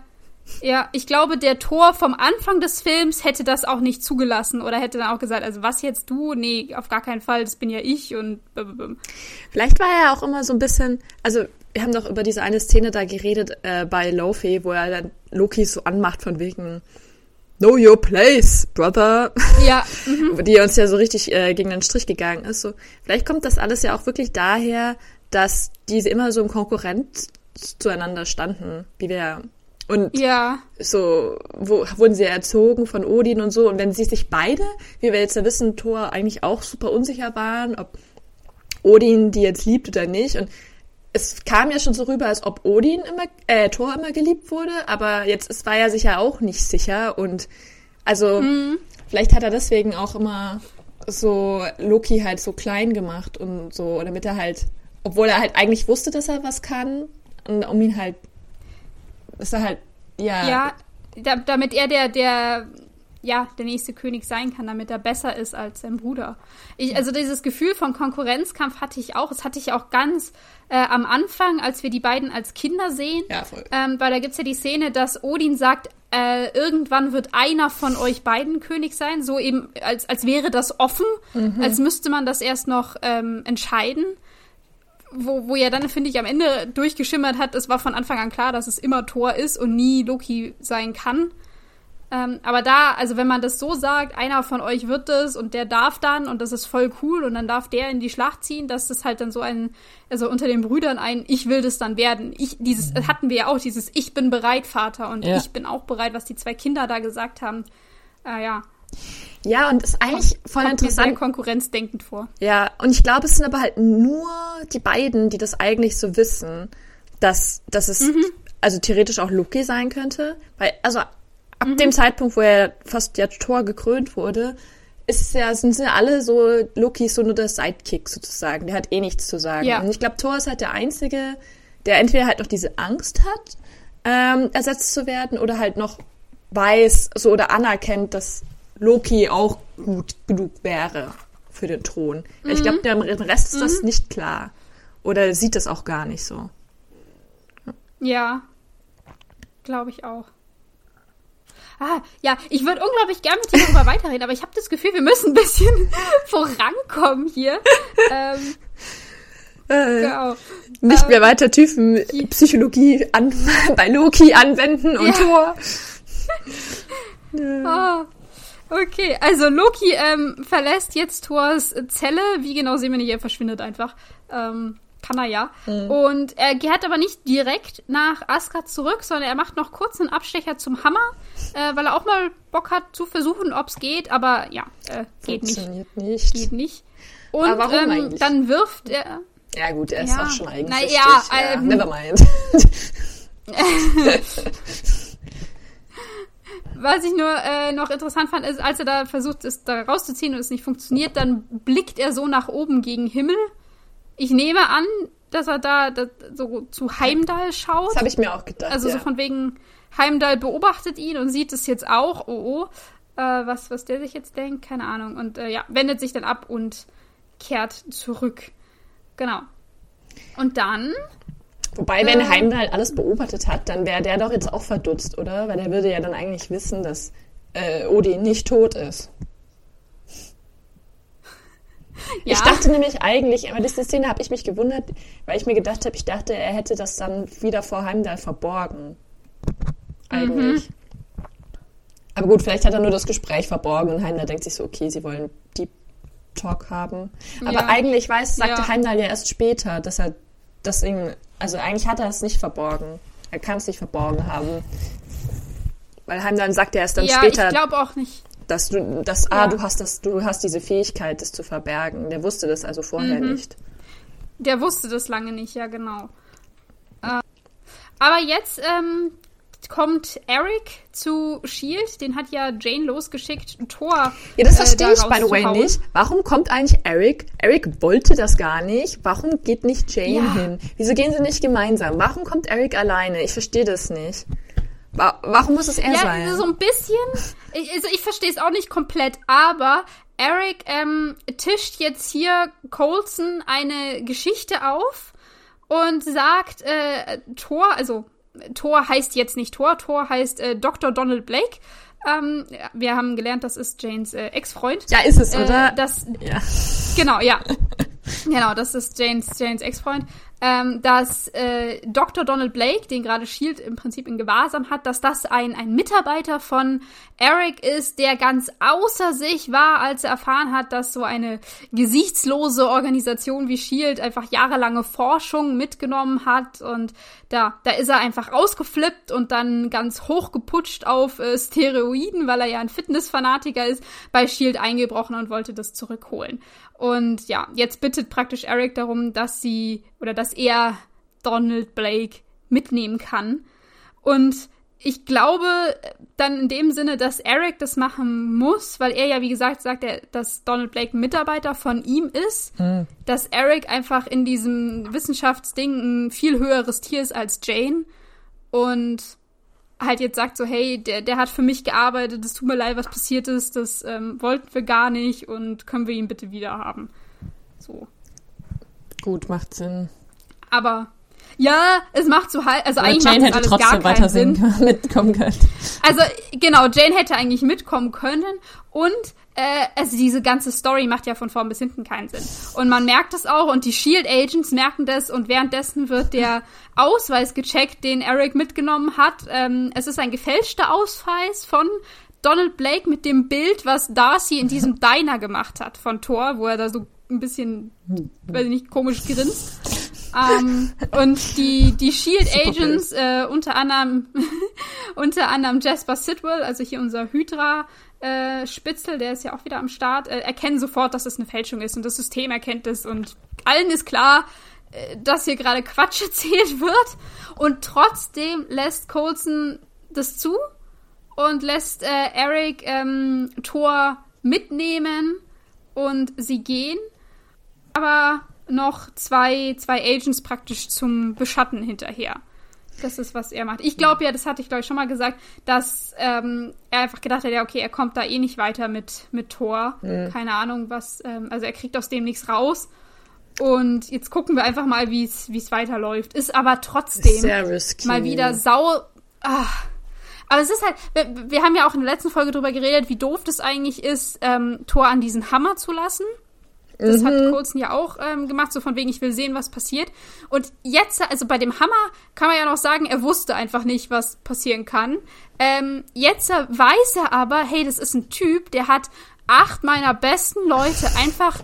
ja, ich glaube, der Tor vom Anfang des Films hätte das auch nicht zugelassen oder hätte dann auch gesagt, also was jetzt du? Nee, auf gar keinen Fall, das bin ja ich und. Vielleicht war er auch immer so ein bisschen, also wir haben doch über diese eine Szene da geredet äh, bei Lofi, wo er dann Loki so anmacht von wegen Know your place, brother. Ja. Mhm. Die uns ja so richtig äh, gegen den Strich gegangen ist. So, vielleicht kommt das alles ja auch wirklich daher, dass diese immer so im Konkurrent zueinander standen, wie wir und ja. so wo, wurden sie erzogen von Odin und so. Und wenn sie sich beide, wie wir jetzt ja wissen, Thor eigentlich auch super unsicher waren, ob Odin die jetzt liebt oder nicht. Und es kam ja schon so rüber, als ob Odin immer, äh, Thor immer geliebt wurde, aber jetzt ist, war er sich ja auch nicht sicher und also mhm. vielleicht hat er deswegen auch immer so Loki halt so klein gemacht und so, damit er halt, obwohl er halt eigentlich wusste, dass er was kann um ihn halt, ist er halt, ja. Ja, da, damit er der, der ja, der nächste König sein kann, damit er besser ist als sein Bruder. Ich, also dieses Gefühl von Konkurrenzkampf hatte ich auch. Das hatte ich auch ganz äh, am Anfang, als wir die beiden als Kinder sehen. Ja, voll. Ähm, weil da gibt's ja die Szene, dass Odin sagt, äh, irgendwann wird einer von euch beiden König sein. So eben, als, als wäre das offen, als müsste man das erst noch ähm, entscheiden. Wo, wo ja dann, finde ich, am Ende durchgeschimmert hat, es war von Anfang an klar, dass es immer Thor ist und nie Loki sein kann. Ähm, aber da, also wenn man das so sagt, einer von euch wird es und der darf dann und das ist voll cool und dann darf der in die Schlacht ziehen, dass das halt dann so ein, also unter den Brüdern ein, ich will das dann werden. Ich, dieses, hatten wir ja auch, dieses Ich bin bereit, Vater und Ja. ich bin auch bereit, was die zwei Kinder da gesagt haben. Äh, ja, Ja, und ist eigentlich voll kommt mir sehr interessant. konkurrenzdenkend vor. Ja, und ich glaube, es sind aber halt nur die beiden, die das eigentlich so wissen, dass, dass es also theoretisch auch Loki sein könnte. Weil, also ab dem Zeitpunkt, wo er fast der Tor gekrönt wurde, ist ja, sind ja alle so, Loki ist so nur der Sidekick sozusagen. Der hat eh nichts zu sagen. Ja. Und ich glaube, Thor ist halt der Einzige, der entweder halt noch diese Angst hat, ähm, ersetzt zu werden oder halt noch weiß so oder anerkennt, dass Loki auch gut genug wäre für den Thron. Ich glaube, dem Rest ist das nicht klar. Oder sieht das auch gar nicht so. Ja, glaube ich auch. Ah, ja, ich würde unglaublich gern mit dir darüber weiterreden, aber ich habe das Gefühl, wir müssen ein bisschen vorankommen hier. Ähm, Äh, genau. nicht mehr weiter Typenpsychologie an, bei Loki anwenden und Ja. Thor. Ah, okay, also Loki ähm, verlässt jetzt Thors Zelle. Wie genau sehen wir nicht, er verschwindet einfach. Ähm, kann er ja. Und er kehrt aber nicht direkt nach Asgard zurück, sondern er macht noch kurz einen Abstecher zum Hammer, äh, weil er auch mal Bock hat zu versuchen, ob es geht. Aber ja, äh, geht nicht. Funktioniert nicht. Geht nicht. Und Aber warum ähm, eigentlich? dann wirft er. Ja gut, er ist Ja. auch schon eigentlich. ja, ja, ähm, never mind. Was ich nur äh, noch interessant fand, ist, als er da versucht, es da rauszuziehen und es nicht funktioniert, dann blickt er so nach oben gegen Himmel. Ich nehme an, dass er da, da so zu Heimdall schaut. Das habe ich mir auch gedacht. Also ja. so von wegen, Heimdall beobachtet ihn und sieht es jetzt auch. Oh, oh. Äh, was, was der sich jetzt denkt, keine Ahnung. Und äh, ja, wendet sich dann ab und kehrt zurück. Genau. Und dann, Wobei, wenn Heimdall alles beobachtet hat, dann wäre der doch jetzt auch verdutzt, oder? Weil der würde ja dann eigentlich wissen, dass äh, Odin nicht tot ist. ja, Ich dachte nämlich eigentlich, aber diese Szene habe ich mich gewundert, weil ich mir gedacht habe, ich dachte, er hätte das dann wieder vor Heimdall verborgen. Eigentlich. Mhm. Aber gut, vielleicht hat er nur das Gespräch verborgen und Heimdall denkt sich so, okay, sie wollen Deep Talk haben. Aber Ja. eigentlich weiß, sagte Ja. Heimdall ja erst später, dass er das ihm, also eigentlich hat er es nicht verborgen. Er kann es nicht verborgen haben. Weil Heimdall sagt ja erst dann ja später, ich glaube auch nicht. dass du, dass, ah, Ja. du hast das, du hast diese Fähigkeit, das zu verbergen. Der wusste das also vorher Mhm. nicht. Der wusste das lange nicht, ja, genau. Äh, aber jetzt ähm, kommt Eric zu Shield, den hat ja Jane losgeschickt, Thor. Ja, das äh, verstehe da ich, by the way, nicht. Warum kommt eigentlich Eric? Eric wollte das gar nicht. Warum geht nicht Jane Ja. hin? Wieso gehen sie nicht gemeinsam? Warum kommt Eric alleine? Ich verstehe das nicht. Wa warum muss es er Ja, sein? so ein bisschen. Ich, also ich verstehe es auch nicht komplett, aber Eric ähm, tischt jetzt hier Colson eine Geschichte auf und sagt, äh, Thor, also Thor heißt jetzt nicht Thor, Thor heißt äh, Dr. Donald Blake. Ähm, wir haben gelernt, das ist Janes äh, Ex-Freund. ja, ist es, oder? Äh, das, ja. Genau, ja. genau, das ist Janes, Janes Ex-Freund. Ähm, dass äh, Dr. Donald Blake, den gerade Shield im Prinzip in Gewahrsam hat, dass das ein, ein Mitarbeiter von Eric ist, der ganz außer sich war, als er erfahren hat, dass so eine gesichtslose Organisation wie Shield einfach jahrelange Forschung mitgenommen hat und da, da ist er einfach ausgeflippt und dann ganz hochgeputscht auf äh, Steroiden, weil er ja ein Fitnessfanatiker ist, bei Shield eingebrochen und wollte das zurückholen. Und ja, jetzt bittet praktisch Eric darum, dass sie oder dass er Donald Blake mitnehmen kann. Und ich glaube dann in dem Sinne, dass Eric das machen muss, weil er ja, wie gesagt, sagt, er, dass Donald Blake Mitarbeiter von ihm ist, dass Eric einfach in diesem Wissenschaftsding ein viel höheres Tier ist als Jane und halt jetzt sagt so, hey, der, der hat für mich gearbeitet, es tut mir leid, was passiert ist, das ähm, wollten wir gar nicht und können wir ihn bitte wieder haben. So. Gut, macht Sinn. Aber ja, es macht so halt, also Aber eigentlich Jane macht hätte das alles gar trotzdem keinen weiter Sinn. mitkommen können. Also genau, Jane hätte eigentlich mitkommen können und äh, also diese ganze Story macht ja von vorn bis hinten keinen Sinn. Und man merkt es auch und die Shield Agents merken das und währenddessen wird der Ausweis gecheckt, den Eric mitgenommen hat. Ähm, es ist ein gefälschter Ausweis von Donald Blake mit dem Bild, was Darcy in diesem Diner gemacht hat von Thor, wo er da so ein bisschen, weiß ich nicht, komisch grinst. Ähm, und die, die Shield Agents, äh, unter anderem, unter anderem Jasper Sidwell, also hier unser Hydra, äh, Spitzel, der ist ja auch wieder am Start, äh, erkennen sofort, dass es eine Fälschung ist und das System erkennt es und allen ist klar, äh, dass hier gerade Quatsch erzählt wird. Und trotzdem lässt Coulson das zu und lässt äh, Eric ähm, Thor mitnehmen und sie gehen, aber noch zwei, zwei Agents praktisch zum Beschatten hinterher. Das ist, was er macht. Ich glaube ja, das hatte ich glaube ich schon mal gesagt, dass ähm, er einfach gedacht hat, ja, okay, er kommt da eh nicht weiter mit, mit Thor. Keine Ahnung, was, ähm, also er kriegt aus dem nichts raus. Und jetzt gucken wir einfach mal, wie es weiterläuft. Ist aber trotzdem mal wieder sau. Ah. Aber es ist halt, wir, wir haben ja auch in der letzten Folge drüber geredet, wie doof das eigentlich ist, ähm, Thor an diesen Hammer zu lassen. Das hat Coulson ja auch ähm, gemacht, so von wegen, ich will sehen, was passiert. Und jetzt, also bei dem Hammer kann man ja noch sagen, er wusste einfach nicht, was passieren kann. Ähm, jetzt weiß er aber, hey, das ist ein Typ, der hat acht meiner besten Leute einfach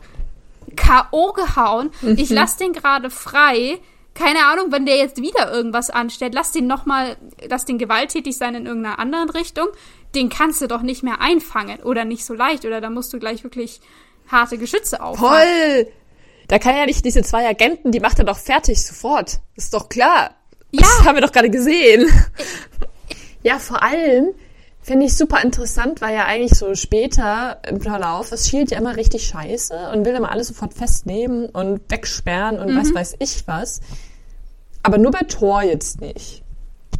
K.O. gehauen. Ich lass den gerade frei. Keine Ahnung, wenn der jetzt wieder irgendwas anstellt, lass den nochmal, lass den gewalttätig sein in irgendeiner anderen Richtung. Den kannst du doch nicht mehr einfangen oder nicht so leicht oder da musst du gleich wirklich harte Geschütze auffahren. Toll! Da kann ja nicht diese zwei Agenten, die macht er doch fertig sofort. Ist doch klar. Ja. Das haben wir doch gerade gesehen. Ja, vor allem finde ich super interessant, weil ja eigentlich so später im Verlauf ist Shield ja immer richtig scheiße und will immer alles sofort festnehmen und wegsperren und Mhm. was weiß ich was. Aber nur bei Thor jetzt nicht.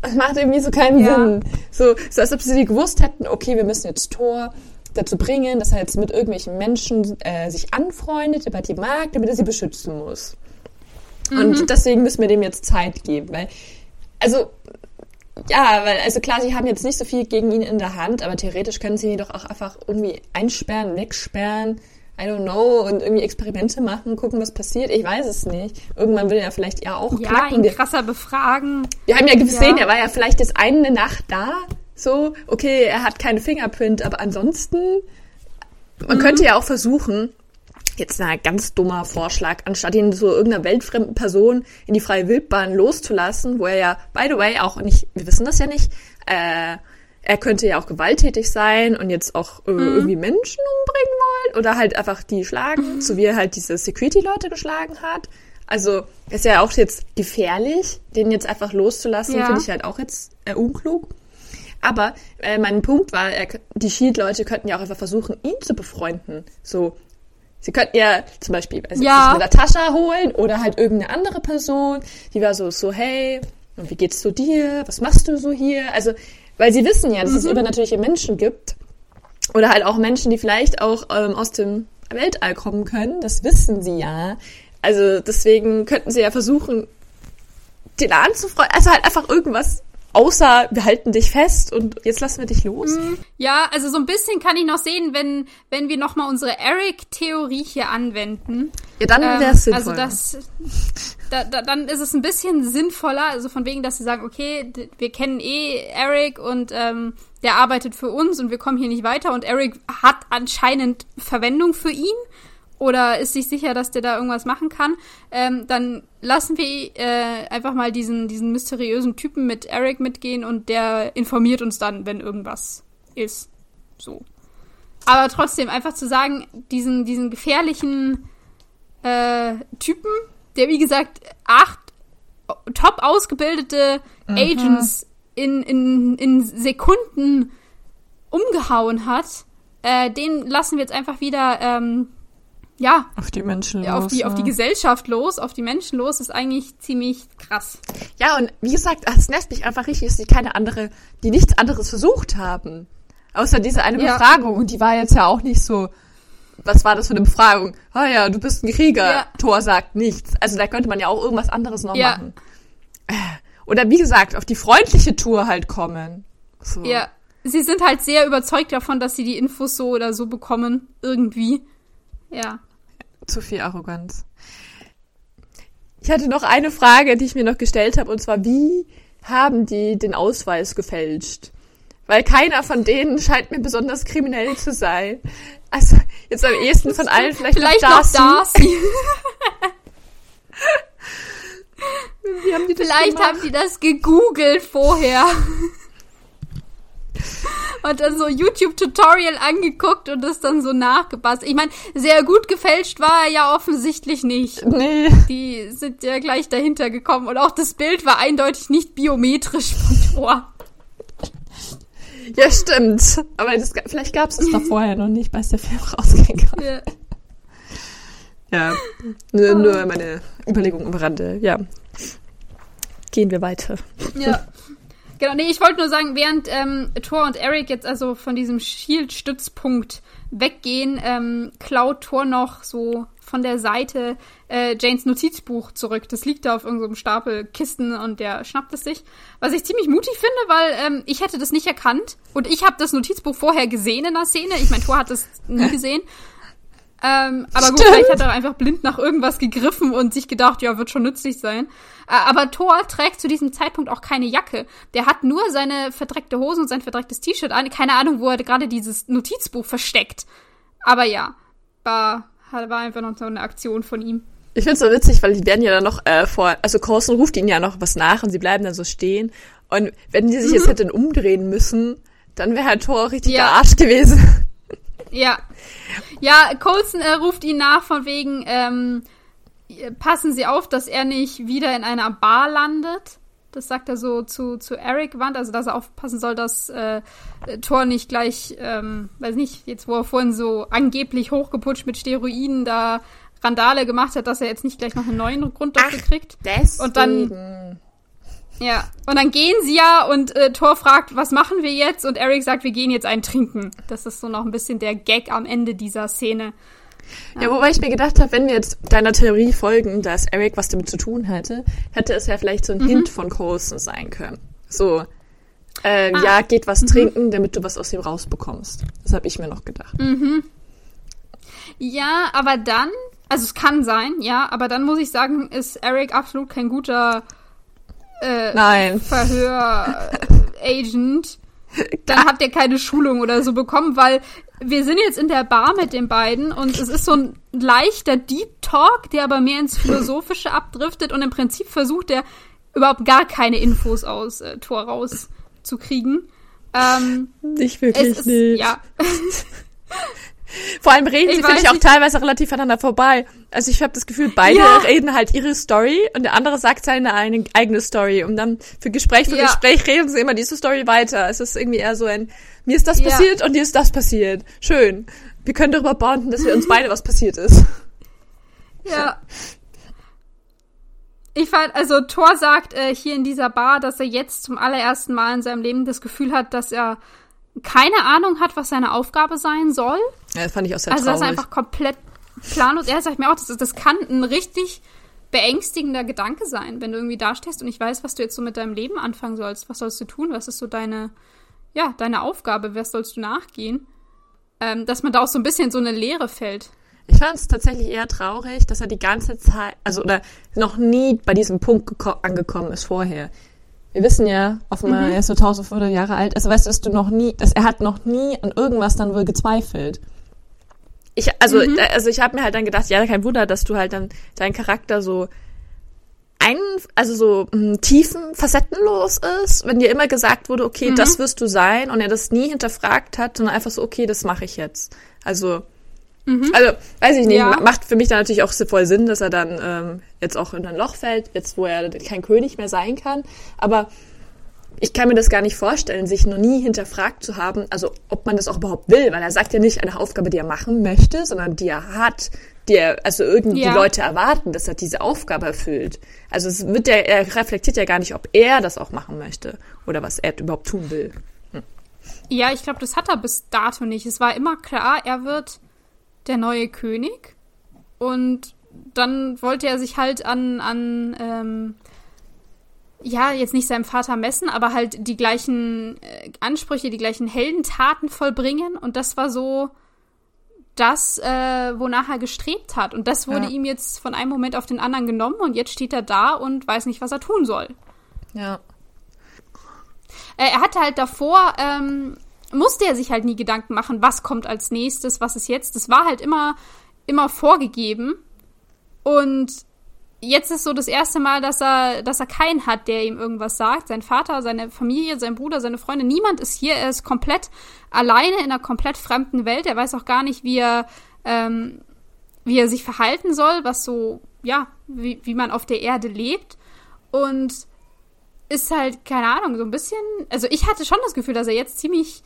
Das macht irgendwie so keinen Ja. Sinn. So, so als ob sie gewusst hätten, okay, wir müssen jetzt Thor dazu bringen, dass er jetzt mit irgendwelchen Menschen äh, sich anfreundet, aber die mag, damit er sie beschützen muss. Mhm. Und deswegen müssen wir dem jetzt Zeit geben, weil, also, ja, weil, also klar, sie haben jetzt nicht so viel gegen ihn in der Hand, aber theoretisch können sie ihn doch auch einfach irgendwie einsperren, wegsperren, I don't know, und irgendwie Experimente machen, gucken, was passiert. Ich weiß es nicht. Irgendwann will er vielleicht ja auch Ja, knacken. ihn Wir, krasser befragen. wir haben ja gesehen, Ja. er war ja vielleicht jetzt eine Nacht da, so, okay, er hat keine Fingerprint, aber ansonsten, man könnte ja auch versuchen, jetzt ein ganz dummer Vorschlag, anstatt ihn so irgendeiner weltfremden Person in die freie Wildbahn loszulassen, wo er ja, by the way, auch nicht, wir wissen das ja nicht, äh, er könnte ja auch gewalttätig sein und jetzt auch äh, irgendwie Menschen umbringen wollen oder halt einfach die schlagen, so wie er halt diese Security-Leute geschlagen hat. Also ist ja auch jetzt gefährlich, den jetzt einfach loszulassen, Ja. finde ich halt auch jetzt äh, unklug. Aber äh, mein Punkt war, er, die Shield-Leute könnten ja auch einfach versuchen, ihn zu befreunden. So, sie könnten ja zum Beispiel ich Ja. eine Natascha holen oder halt irgendeine andere Person, die war so, so, hey, und wie geht's zu dir? Was machst du so hier? Also, weil sie wissen ja, dass es übernatürliche Menschen gibt. Oder halt auch Menschen, die vielleicht auch ähm, aus dem Weltall kommen können. Das wissen sie ja. Also deswegen könnten sie ja versuchen, den anzufreuen. Also halt einfach irgendwas außer wir halten dich fest und jetzt lassen wir dich los. Ja, also so ein bisschen kann ich noch sehen, wenn, wenn wir nochmal unsere Eric-Theorie hier anwenden. Ja, dann Ähm, wäre es sinnvoll. Also das, da, da, dann ist es ein bisschen sinnvoller, also von wegen, dass sie sagen, okay, wir kennen eh Eric und ähm, der arbeitet für uns und wir kommen hier nicht weiter und Eric hat anscheinend Verwendung für ihn oder ist sich sicher, dass der da irgendwas machen kann, ähm, dann lassen wir äh, einfach mal diesen, diesen mysteriösen Typen mit Eric mitgehen und der informiert uns dann, wenn irgendwas ist. So. Aber trotzdem, einfach zu sagen, diesen, diesen gefährlichen äh, Typen, der wie gesagt acht top ausgebildete Agents in, in, in Sekunden umgehauen hat, äh, den lassen wir jetzt einfach wieder ähm, ja, auf die Menschen los. auf die, ja. auf die Gesellschaft los, auf die Menschen los, ist eigentlich ziemlich krass. Ja, und wie gesagt, es nervt mich einfach richtig, dass die keine andere, die nichts anderes versucht haben. Außer diese eine Ja. Befragung. Und die war jetzt ja auch nicht so, was war das für eine Befragung? Ah ja, du bist ein Krieger. Ja. Thor sagt nichts. Also da könnte man ja auch irgendwas anderes noch Ja. machen. Oder wie gesagt, auf die freundliche Tour halt kommen. So. Ja. Sie sind halt sehr überzeugt davon, dass sie die Infos so oder so bekommen. Irgendwie. Ja. Zu viel Arroganz. Ich hatte noch eine Frage, die ich mir noch gestellt habe, und zwar, wie haben die den Ausweis gefälscht? Weil keiner von denen scheint mir besonders kriminell zu sein. Also, jetzt am ehesten von allen vielleicht, Vielleicht noch noch Darcy. Darcy. Wie haben die das Vielleicht gemacht? haben die das gegoogelt vorher. Und dann so YouTube-Tutorial angeguckt und das dann so nachgepasst. Ich meine, sehr gut gefälscht war er ja offensichtlich nicht. Nee. Die sind ja gleich dahinter gekommen. Und auch das Bild war eindeutig nicht biometrisch von Thor. Ja, stimmt. Aber das, vielleicht gab es das doch vorher noch nicht, als der Film rausgegangen Ja. Ja. Nur, nur meine Überlegung am Rande. Ja. Gehen wir weiter. Ja. Genau, nee, ich wollte nur sagen, während ähm, Thor und Eric jetzt also von diesem Shield-Stützpunkt weggehen, ähm, klaut Thor noch so von der Seite äh, Janes Notizbuch zurück. Das liegt da auf irgendeinem Stapel Kisten und der schnappt es sich. Was ich ziemlich mutig finde, weil ähm, ich hätte das nicht erkannt. Und ich habe das Notizbuch vorher gesehen in der Szene. Ich meine, Thor hat das nie gesehen. Ähm, aber gut, Stimmt. vielleicht hat er einfach blind nach irgendwas gegriffen und sich gedacht, ja, wird schon nützlich sein. Äh, aber Thor trägt zu diesem Zeitpunkt auch keine Jacke. Der hat nur seine verdreckte Hose und sein verdrecktes T-Shirt an. Keine Ahnung, wo er gerade dieses Notizbuch versteckt. Aber ja, war, war einfach noch so eine Aktion von ihm. Ich find's so witzig, weil die werden ja dann noch äh, vor, also Coulson ruft ihnen ja noch was nach und sie bleiben dann so stehen. Und wenn die sich jetzt hätten umdrehen müssen, dann wäre halt Thor richtig Ja. der Arsch gewesen. Ja. Ja, Colson äh, ruft ihn nach von wegen, ähm, passen Sie auf, dass er nicht wieder in einer Bar landet. Das sagt er so zu, zu Eric Wand, also dass er aufpassen soll, dass äh, Thor nicht gleich, ähm, weiß nicht, jetzt wo er vorhin so angeblich hochgeputscht mit Steroiden da Randale gemacht hat, dass er jetzt nicht gleich noch einen neuen Grund dafür kriegt. Deswegen. Und dann- Ja, und dann gehen sie ja und äh, Thor fragt, was machen wir jetzt? Und Eric sagt, wir gehen jetzt einen trinken. Das ist so noch ein bisschen der Gag am Ende dieser Szene. Ja, wobei ich mir gedacht habe, wenn wir jetzt deiner Theorie folgen, dass Eric was damit zu tun hätte, hätte es ja vielleicht so ein Mhm. Hint von Coulson sein können. So, ähm, Ah. ja, geht was trinken, damit du was aus dem rausbekommst. Das habe ich mir noch gedacht. Mhm. Ja, aber dann, also es kann sein, ja, aber dann muss ich sagen, ist Eric absolut kein guter äh, Nein. Verhör-Agent. Dann habt ihr keine Schulung oder so bekommen, weil wir sind jetzt in der Bar mit den beiden und es ist so ein leichter Deep Talk, der aber mehr ins Philosophische abdriftet und im Prinzip versucht er überhaupt gar keine Infos aus äh, Tor rauszukriegen. Ähm, Nicht wirklich ist, nicht. ja, Vor allem reden Ich sie, finde ich, auch nicht- teilweise relativ aneinander vorbei. Also ich habe das Gefühl, beide Ja. reden halt ihre Story und der andere sagt seine eine, eigene Story. Und dann für Gespräch für Ja. Gespräch reden sie immer diese Story weiter. Es ist irgendwie eher so ein, mir ist das Ja. passiert und dir ist das passiert. Schön. Wir können darüber bonden, dass wir uns beide was passiert ist. Ja. Ich fand, also Thor sagt äh, hier in dieser Bar, dass er jetzt zum allerersten Mal in seinem Leben das Gefühl hat, dass er keine Ahnung hat, was seine Aufgabe sein soll. Ja, das fand ich auch sehr also dass er traurig. einfach komplett planlos. Er sagt mir auch, das, das kann ein richtig beängstigender Gedanke sein, wenn du irgendwie dastehst und nicht weißt, was du jetzt so mit deinem Leben anfangen sollst. Was sollst du tun? Was ist so deine, ja, deine Aufgabe? Was sollst du nachgehen? Ähm, dass man da auch so ein bisschen so eine Leere fällt. Ich fand es tatsächlich eher traurig, dass er die ganze Zeit, also oder noch nie bei diesem Punkt geko- angekommen ist vorher. Wir wissen ja, offenbar, er ist so 1500 Jahre alt. Also weißt du, dass du noch nie, dass er hat noch nie an irgendwas dann wohl gezweifelt. Ich, also, Mhm. also ich habe mir halt dann gedacht, ja, kein Wunder, dass du halt dann dein Charakter so ein, also so mh, tiefen, facettenlos ist, wenn dir immer gesagt wurde, okay, Mhm. das wirst du sein und er das nie hinterfragt hat, sondern einfach so, okay, das mache ich jetzt. Also, also, weiß ich nicht, Ja. ma- macht für mich dann natürlich auch voll Sinn, dass er dann ähm, jetzt auch in ein Loch fällt, jetzt wo er kein König mehr sein kann. Aber ich kann mir das gar nicht vorstellen, sich noch nie hinterfragt zu haben, also ob man das auch überhaupt will, weil er sagt ja nicht eine Aufgabe, die er machen möchte, sondern die er hat, die er, also irgendwie ja. die Leute erwarten, dass er diese Aufgabe erfüllt. Also es wird ja, er reflektiert ja gar nicht, ob er das auch machen möchte oder was er überhaupt tun will. Hm. Ja, ich glaube, das hat er bis dato nicht. Es war immer klar, er wird der neue König und dann wollte er sich halt an, an ähm, ja, jetzt nicht seinem Vater messen, aber halt die gleichen äh, Ansprüche, die gleichen Heldentaten vollbringen. Und das war so das, äh, wonach er gestrebt hat. Und das wurde ja. ihm jetzt von einem Moment auf den anderen genommen und jetzt steht er da und weiß nicht, was er tun soll. Ja. Äh, er hatte halt davor, ähm, musste er sich halt nie Gedanken machen, was kommt als nächstes, was ist jetzt. Das war halt immer, immer vorgegeben. Und jetzt ist so das erste Mal, dass er, dass er keinen hat, der ihm irgendwas sagt. Sein Vater, seine Familie, sein Bruder, seine Freunde, niemand ist hier. Er ist komplett alleine in einer komplett fremden Welt. Er weiß auch gar nicht, wie er, ähm, wie er sich verhalten soll, was so, ja, wie, wie man auf der Erde lebt. Und ist halt, keine Ahnung, so ein bisschen. Also ich hatte schon das Gefühl, dass er jetzt ziemlich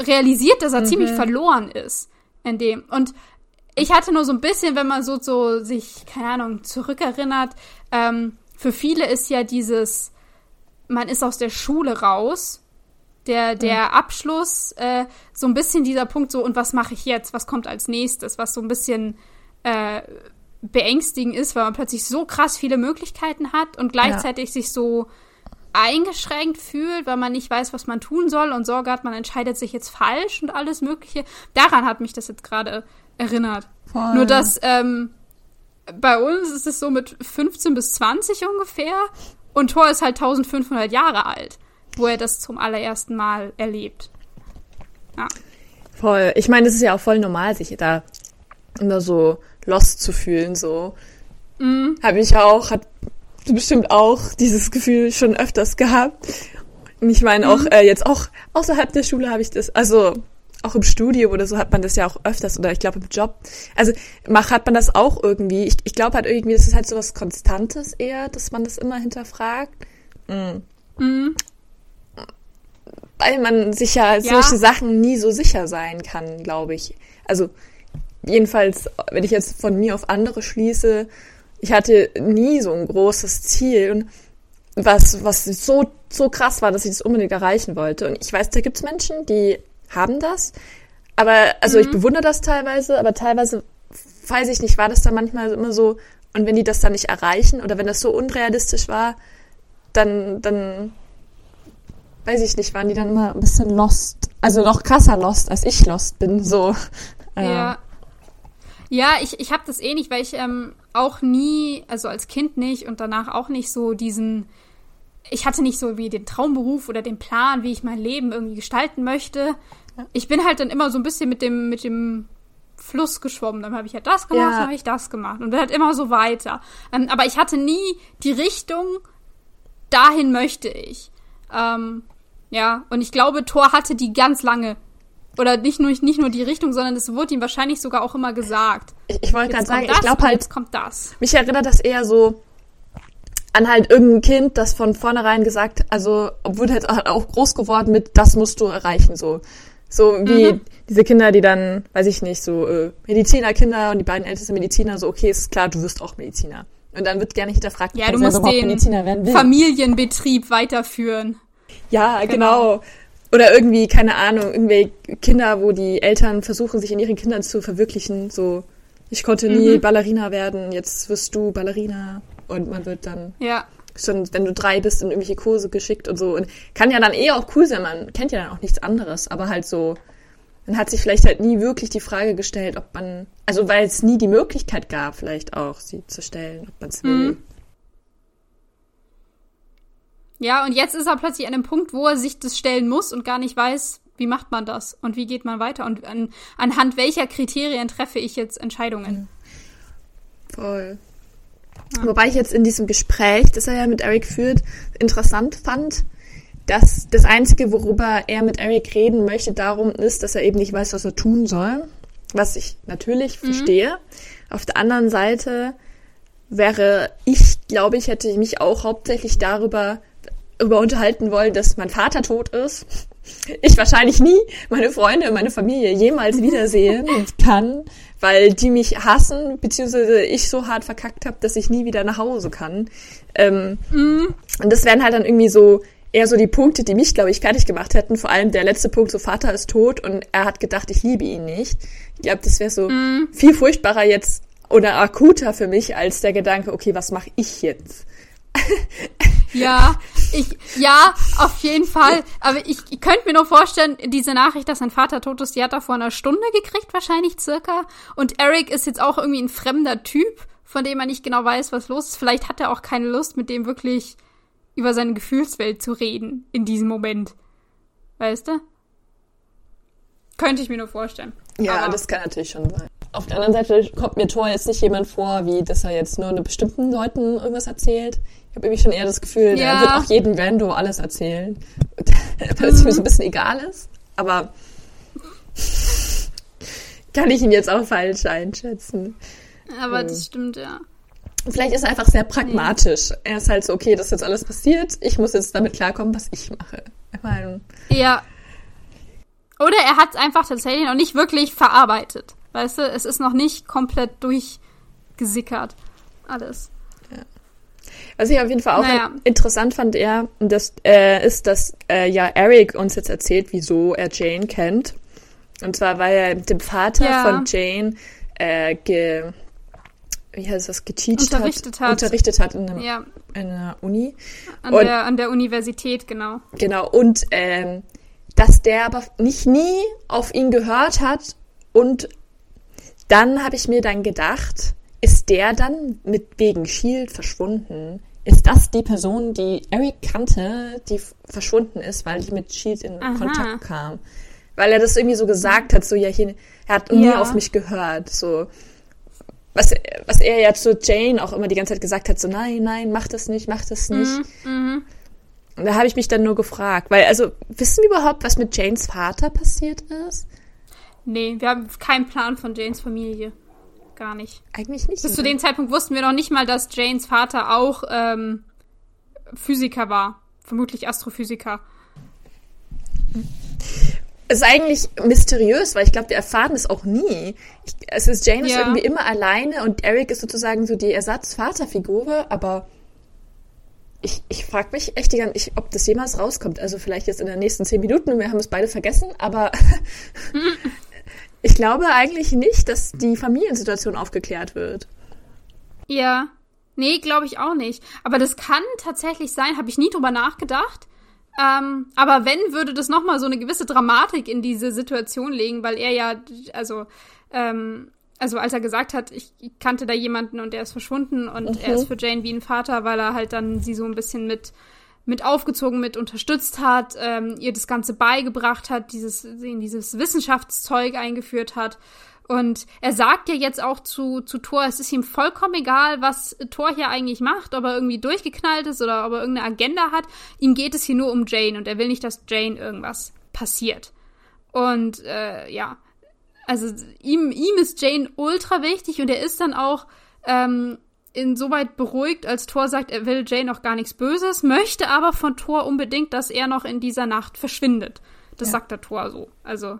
realisiert, dass er mhm. ziemlich verloren ist in dem. Und ich hatte nur so ein bisschen, wenn man so, so sich, keine Ahnung, zurückerinnert, ähm, für viele ist ja dieses, man ist aus der Schule raus, der, der mhm. Abschluss, äh, so ein bisschen dieser Punkt so, und was mache ich jetzt, was kommt als nächstes, was so ein bisschen äh, beängstigend ist, weil man plötzlich so krass viele Möglichkeiten hat und gleichzeitig ja. sich so eingeschränkt fühlt, weil man nicht weiß, was man tun soll und Sorge hat, man entscheidet sich jetzt falsch und alles Mögliche. Daran hat mich das jetzt gerade erinnert. Voll. Nur dass ähm, bei uns ist es so mit 15 bis 20 ungefähr und Thor ist halt 1500 Jahre alt, wo er das zum allerersten Mal erlebt. Ja. Voll. Ich meine, es ist ja auch voll normal, sich da immer so lost zu fühlen, so. Mhm. Habe ich auch, hat bestimmt auch dieses Gefühl schon öfters gehabt. Und ich meine auch mhm. äh, jetzt auch außerhalb der Schule habe ich das, also auch im Studium oder so hat man das ja auch öfters oder ich glaube im Job. Also mach, hat man das auch irgendwie. Ich, ich glaube halt irgendwie, das ist halt so was Konstantes eher, dass man das immer hinterfragt. Mhm. Mhm. Weil man sich ja, ja solche Sachen nie so sicher sein kann, glaube ich. Also jedenfalls, wenn ich jetzt von mir auf andere schließe, ich hatte nie so ein großes Ziel und was, was so, so krass war, dass ich das unbedingt erreichen wollte. Und ich weiß, da gibt es Menschen, die haben das. Aber, also mhm. ich bewundere das teilweise, aber teilweise weiß ich nicht, war das dann manchmal immer so, und wenn die das dann nicht erreichen oder wenn das so unrealistisch war, dann, dann weiß ich nicht, waren die dann immer ein bisschen lost. Also noch krasser lost, als ich lost bin, so. Ja. Ja, ich, ich habe das eh nicht, weil ich ähm, auch nie, also als Kind nicht und danach auch nicht so diesen, ich hatte nicht so wie den Traumberuf oder den Plan, wie ich mein Leben irgendwie gestalten möchte. Ich bin halt dann immer so ein bisschen mit dem, mit dem Fluss geschwommen. Dann habe ich halt das gemacht, ja. dann habe ich das gemacht. Und dann halt immer so weiter. Ähm, aber ich hatte nie die Richtung, dahin möchte ich. Ähm, ja, und ich glaube, Thor hatte die ganz lange. Oder nicht nur, nicht nur die Richtung, sondern es wurde ihm wahrscheinlich sogar auch immer gesagt. Ich, ich wollte gerade sagen, ich glaube halt, jetzt kommt das. Mich erinnert das eher so an halt irgendein Kind, das von vornherein gesagt, also wurde halt auch groß geworden mit, das musst du erreichen, so. So wie mhm. diese Kinder, die dann, weiß ich nicht, so äh, Medizinerkinder und die beiden ältesten Mediziner, so okay, ist klar, du wirst auch Mediziner. Und dann wird gerne hinterfragt, ja, du musst den Familienbetrieb weiterführen. Ja, genau. genau. Oder irgendwie, keine Ahnung, irgendwie Kinder, wo die Eltern versuchen, sich in ihren Kindern zu verwirklichen. So, ich konnte nie mhm. Ballerina werden, jetzt wirst du Ballerina. Und man wird dann ja schon, wenn du drei bist, in irgendwelche Kurse geschickt und so. Und kann ja dann eh auch cool sein, man kennt ja dann auch nichts anderes, aber halt so, man hat sich vielleicht halt nie wirklich die Frage gestellt, ob man, also weil es nie die Möglichkeit gab, vielleicht auch sie zu stellen, ob man es will. Mhm. Ja, und jetzt ist er plötzlich an einem Punkt, wo er sich das stellen muss und gar nicht weiß, wie macht man das und wie geht man weiter und an, anhand welcher Kriterien treffe ich jetzt Entscheidungen. Voll. Ja. Wobei ich jetzt in diesem Gespräch, das er ja mit Eric führt, interessant fand, dass das Einzige, worüber er mit Eric reden möchte, darum ist, dass er eben nicht weiß, was er tun soll. Was ich natürlich mhm. verstehe. Auf der anderen Seite wäre ich, glaube ich, hätte ich mich auch hauptsächlich darüber, darüber unterhalten wollen, dass mein Vater tot ist. Ich wahrscheinlich nie meine Freunde und meine Familie jemals wiedersehen kann, weil die mich hassen, beziehungsweise ich so hart verkackt habe, dass ich nie wieder nach Hause kann. Ähm, mm. Und das wären halt dann irgendwie so eher so die Punkte, die mich, glaube ich, fertig gemacht hätten. Vor allem der letzte Punkt, so Vater ist tot und er hat gedacht, ich liebe ihn nicht. Ich glaube, das wäre so mm. viel furchtbarer jetzt oder akuter für mich als der Gedanke, okay, was mache ich jetzt? Ja, ich, ja, auf jeden Fall. Aber ich, ich könnte mir nur vorstellen, diese Nachricht, dass sein Vater tot ist, die hat er vor einer Stunde gekriegt, wahrscheinlich circa. Und Eric ist jetzt auch irgendwie ein fremder Typ, von dem er nicht genau weiß, was los ist. Vielleicht hat er auch keine Lust, mit dem wirklich über seine Gefühlswelt zu reden in diesem Moment. Weißt du? Könnte ich mir nur vorstellen. Ja, Aber das kann natürlich schon sein. Auf der anderen Seite kommt mir Thor jetzt nicht jemand vor, wie dass er jetzt nur bestimmten Leuten irgendwas erzählt. Ich habe irgendwie schon eher das Gefühl, ja. der wird auch jedem Rando alles erzählen. Weil es mir so ein bisschen egal ist. Aber kann ich ihn jetzt auch falsch einschätzen. Aber hm. das stimmt, ja. Vielleicht ist er einfach sehr pragmatisch. Nee. Er ist halt so, okay, das ist jetzt alles passiert. Ich muss jetzt damit klarkommen, was ich mache. Ich meine, ja. Oder er hat es einfach tatsächlich noch nicht wirklich verarbeitet. Weißt du, es ist noch nicht komplett durchgesickert. Alles. Ja. Was ich auf jeden Fall auch naja. interessant fand, er, das, äh, ist, dass äh, ja Eric uns jetzt erzählt, wieso er Jane kennt. Und zwar, weil er dem Vater ja. von Jane äh, ge, wie heißt das, geteacht unterrichtet hat, hat. Unterrichtet hat in, einem, ja. in einer Uni. An, und, der, an der Universität, genau. Genau, und ähm, dass der aber nicht nie auf ihn gehört hat und dann habe ich mir dann gedacht, ist der dann mit wegen Shield verschwunden? Ist das die Person, die Eric kannte, die verschwunden ist, weil die mit Shield in Aha. Kontakt kam? Weil er das irgendwie so gesagt hat, so ja, hier, er hat nie auf mich gehört, so. Was, was er ja zu Jane auch immer die ganze Zeit gesagt hat, so nein, nein, mach das nicht, mach das nicht. Mhm, mh. Und da habe ich mich dann nur gefragt, weil, also, wissen wir überhaupt, was mit Janes Vater passiert ist? Nee, wir haben keinen Plan von Janes Familie. Gar nicht. Eigentlich nicht. Bis oder? zu dem Zeitpunkt wussten wir noch nicht mal, dass Janes Vater auch ähm, Physiker war. Vermutlich Astrophysiker. Es ist eigentlich mysteriös, weil ich glaube, wir erfahren es auch nie. Ich, es ist Jane ja. ist irgendwie immer alleine und Eric ist sozusagen so die Ersatzvaterfigur, aber ich, ich frage mich echt, die ganze, ob das jemals rauskommt. Also vielleicht jetzt in den nächsten zehn Minuten und wir haben es beide vergessen, aber Ich glaube eigentlich nicht, dass die Familiensituation aufgeklärt wird. Ja. Nee, glaube ich auch nicht. Aber das kann tatsächlich sein, habe ich nie drüber nachgedacht. Ähm, aber wenn, würde das nochmal so eine gewisse Dramatik in diese Situation legen, weil er ja, also, ähm, also als er gesagt hat, ich, kannte da jemanden und der ist verschwunden und mhm. er ist für Jane wie ein Vater, weil er halt dann sie so ein bisschen mit mit aufgezogen, mit unterstützt hat, ähm, ihr das Ganze beigebracht hat, dieses, dieses Wissenschaftszeug eingeführt hat. Und er sagt ja jetzt auch zu, zu Thor, es ist ihm vollkommen egal, was Thor hier eigentlich macht, ob er irgendwie durchgeknallt ist oder ob er irgendeine Agenda hat. Ihm geht es hier nur um Jane und er will nicht, dass Jane irgendwas passiert. Und äh, ja, also ihm, ihm ist Jane ultra wichtig und er ist dann auch ähm, insoweit beruhigt, als Thor sagt, er will Jane auch gar nichts Böses, möchte aber von Thor unbedingt, dass er noch in dieser Nacht verschwindet. Das ja. sagt der Thor so. Also,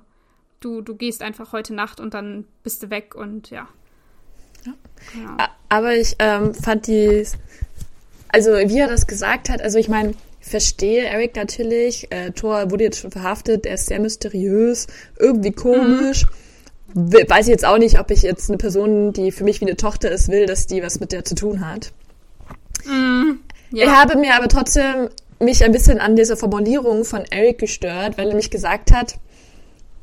du, du gehst einfach heute Nacht und dann bist du weg und ja. ja. ja. Aber ich ähm, fand die, also wie er das gesagt hat, also ich meine, verstehe Eric natürlich. Äh, Thor wurde jetzt schon verhaftet, er ist sehr mysteriös, irgendwie komisch. Mhm weiß ich jetzt auch nicht, ob ich jetzt eine Person, die für mich wie eine Tochter ist, will, dass die was mit der zu tun hat. Mm, ja. Ich habe mir aber trotzdem mich ein bisschen an dieser Formulierung von Eric gestört, weil er mich gesagt hat,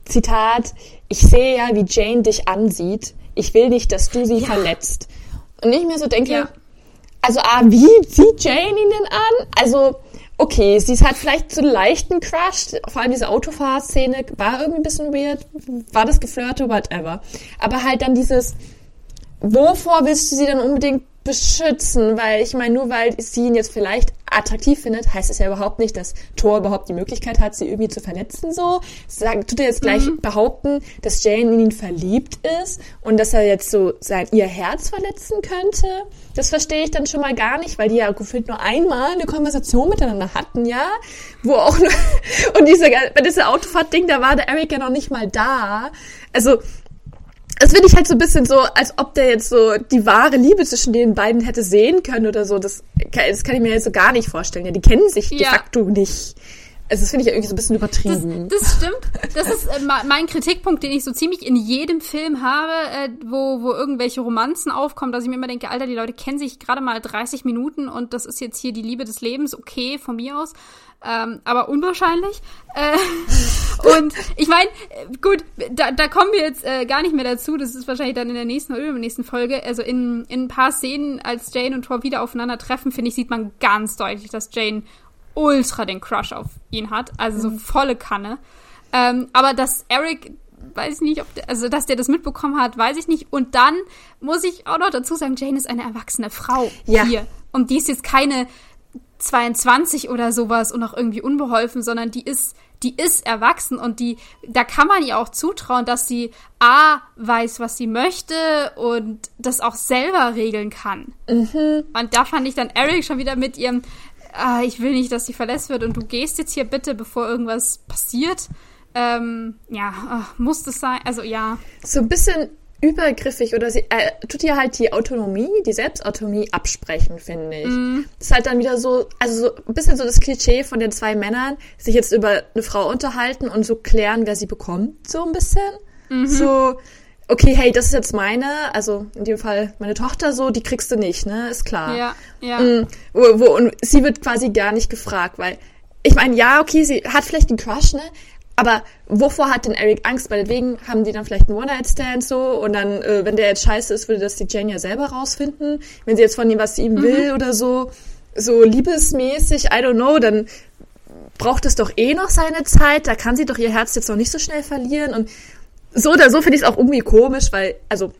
Zitat, ich sehe ja, wie Jane dich ansieht. Ich will nicht, dass du sie ja. verletzt. Und ich mir so denke, ja. also, ah, wie sieht Jane ihn denn an? Also, okay, sie halt vielleicht so leichten Crush, vor allem diese Autofahrszene war irgendwie ein bisschen weird, war das Geflirte, whatever. Aber halt dann dieses, wovor willst du sie dann unbedingt beschützen, weil ich meine, nur weil sie ihn jetzt vielleicht attraktiv findet, heißt es ja überhaupt nicht, dass Thor überhaupt die Möglichkeit hat, sie irgendwie zu verletzen. So, Sag, tut er jetzt gleich mhm. behaupten, dass Jane in ihn verliebt ist und dass er jetzt so sein ihr Herz verletzen könnte? Das verstehe ich dann schon mal gar nicht, weil die ja gefühlt nur einmal eine Konversation miteinander hatten, ja, wo auch nur und diese bei dieser Autofahrt-Ding, da war der Eric ja noch nicht mal da. Also das finde ich halt so ein bisschen so, als ob der jetzt so die wahre Liebe zwischen den beiden hätte sehen können oder so. Das, das kann ich mir jetzt so gar nicht vorstellen. Ja, die kennen sich ja. de facto nicht. Also das finde ich ja irgendwie so ein bisschen übertrieben. Das, das stimmt. Das ist äh, mein Kritikpunkt, den ich so ziemlich in jedem Film habe, äh, wo, wo irgendwelche Romanzen aufkommen, dass ich mir immer denke, Alter, die Leute kennen sich gerade mal 30 Minuten und das ist jetzt hier die Liebe des Lebens, okay, von mir aus ähm, aber unwahrscheinlich. Äh, und ich meine, gut, da, da kommen wir jetzt äh, gar nicht mehr dazu. Das ist wahrscheinlich dann in der nächsten oder übernächsten Folge. Also in, in ein paar Szenen, als Jane und Thor wieder aufeinander treffen, finde ich, sieht man ganz deutlich, dass Jane ultra den Crush auf ihn hat. Also so mhm. volle Kanne. Ähm, aber dass Eric weiß ich nicht, ob der, also dass der das mitbekommen hat, weiß ich nicht. Und dann muss ich auch noch dazu sagen, Jane ist eine erwachsene Frau ja. hier. Und die ist jetzt keine 22 oder sowas und auch irgendwie unbeholfen, sondern die ist, die ist erwachsen und die, da kann man ihr auch zutrauen, dass sie A, weiß, was sie möchte und das auch selber regeln kann. Mhm. Und da fand ich dann Eric schon wieder mit ihrem, ah, ich will nicht, dass sie verlässt wird und du gehst jetzt hier bitte, bevor irgendwas passiert. Ähm, ja, ach, muss das sein? Also ja. So ein bisschen übergriffig oder sie äh, tut ihr halt die Autonomie, die Selbstautonomie absprechen, finde ich. Mm. Das ist halt dann wieder so, also so ein bisschen so das Klischee von den zwei Männern, sich jetzt über eine Frau unterhalten und so klären, wer sie bekommt, so ein bisschen. Mhm. So, okay, hey, das ist jetzt meine, also in dem Fall meine Tochter so, die kriegst du nicht, ne, ist klar. Ja, ja. Mm, wo, wo, und sie wird quasi gar nicht gefragt, weil ich meine, ja, okay, sie hat vielleicht einen Crush, ne? Aber wovor hat denn Eric Angst? Weil deswegen haben die dann vielleicht einen One-Night-Stand so und dann, äh, wenn der jetzt scheiße ist, würde das die Jane ja selber rausfinden. Wenn sie jetzt von ihm was sie ihm mhm. will oder so, so liebesmäßig, I don't know, dann braucht es doch eh noch seine Zeit. Da kann sie doch ihr Herz jetzt noch nicht so schnell verlieren. Und so oder so finde ich es auch irgendwie komisch, weil, also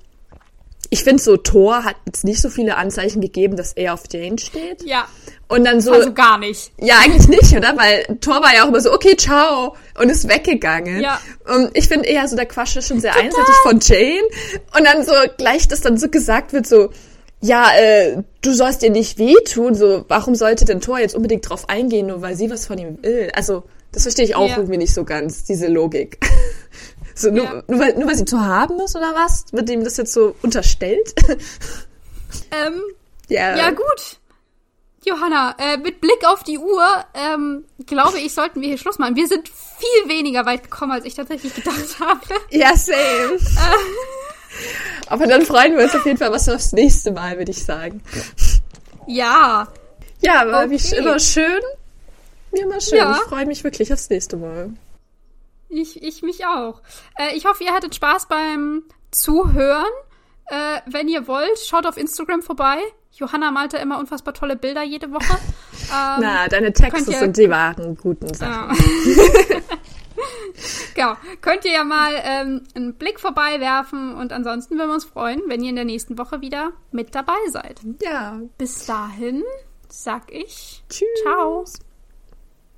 ich finde so, Thor hat jetzt nicht so viele Anzeichen gegeben, dass er auf Jane steht. Ja. Und dann so. Also gar nicht. Ja, eigentlich nicht, oder? Weil Thor war ja auch immer so, okay, ciao, und ist weggegangen. Ja. Und ich finde eher so, der Quatsch ist schon sehr Total. einseitig von Jane. Und dann so gleich, dass dann so gesagt wird, so, ja, äh, du sollst ihr nicht wehtun, so, warum sollte denn Thor jetzt unbedingt drauf eingehen, nur weil sie was von ihm will? Also, das verstehe ich auch ja. irgendwie nicht so ganz, diese Logik. So, nur, ja. nur, weil, nur weil sie zu haben ist oder was? Wird ihm das jetzt so unterstellt? Ähm, ja. ja, gut. Johanna, äh, mit Blick auf die Uhr, ähm, glaube ich, sollten wir hier Schluss machen. Wir sind viel weniger weit gekommen, als ich tatsächlich gedacht habe. Ja, same. Aber dann freuen wir uns auf jeden Fall was aufs nächste Mal, würde ich sagen. Ja. Ja, aber okay. wie immer schön. Wie immer schön. Ja. Ich freue mich wirklich aufs nächste Mal. Ich, ich mich auch. Äh, ich hoffe, ihr hattet Spaß beim Zuhören. Äh, wenn ihr wollt, schaut auf Instagram vorbei. Johanna malte immer unfassbar tolle Bilder jede Woche. Ähm, Na, deine Texte sind die wahren guten Sachen. Ja. genau. Könnt ihr ja mal ähm, einen Blick vorbei werfen und ansonsten würden wir uns freuen, wenn ihr in der nächsten Woche wieder mit dabei seid. Ja. Bis dahin sag ich Tschüss. Ciao.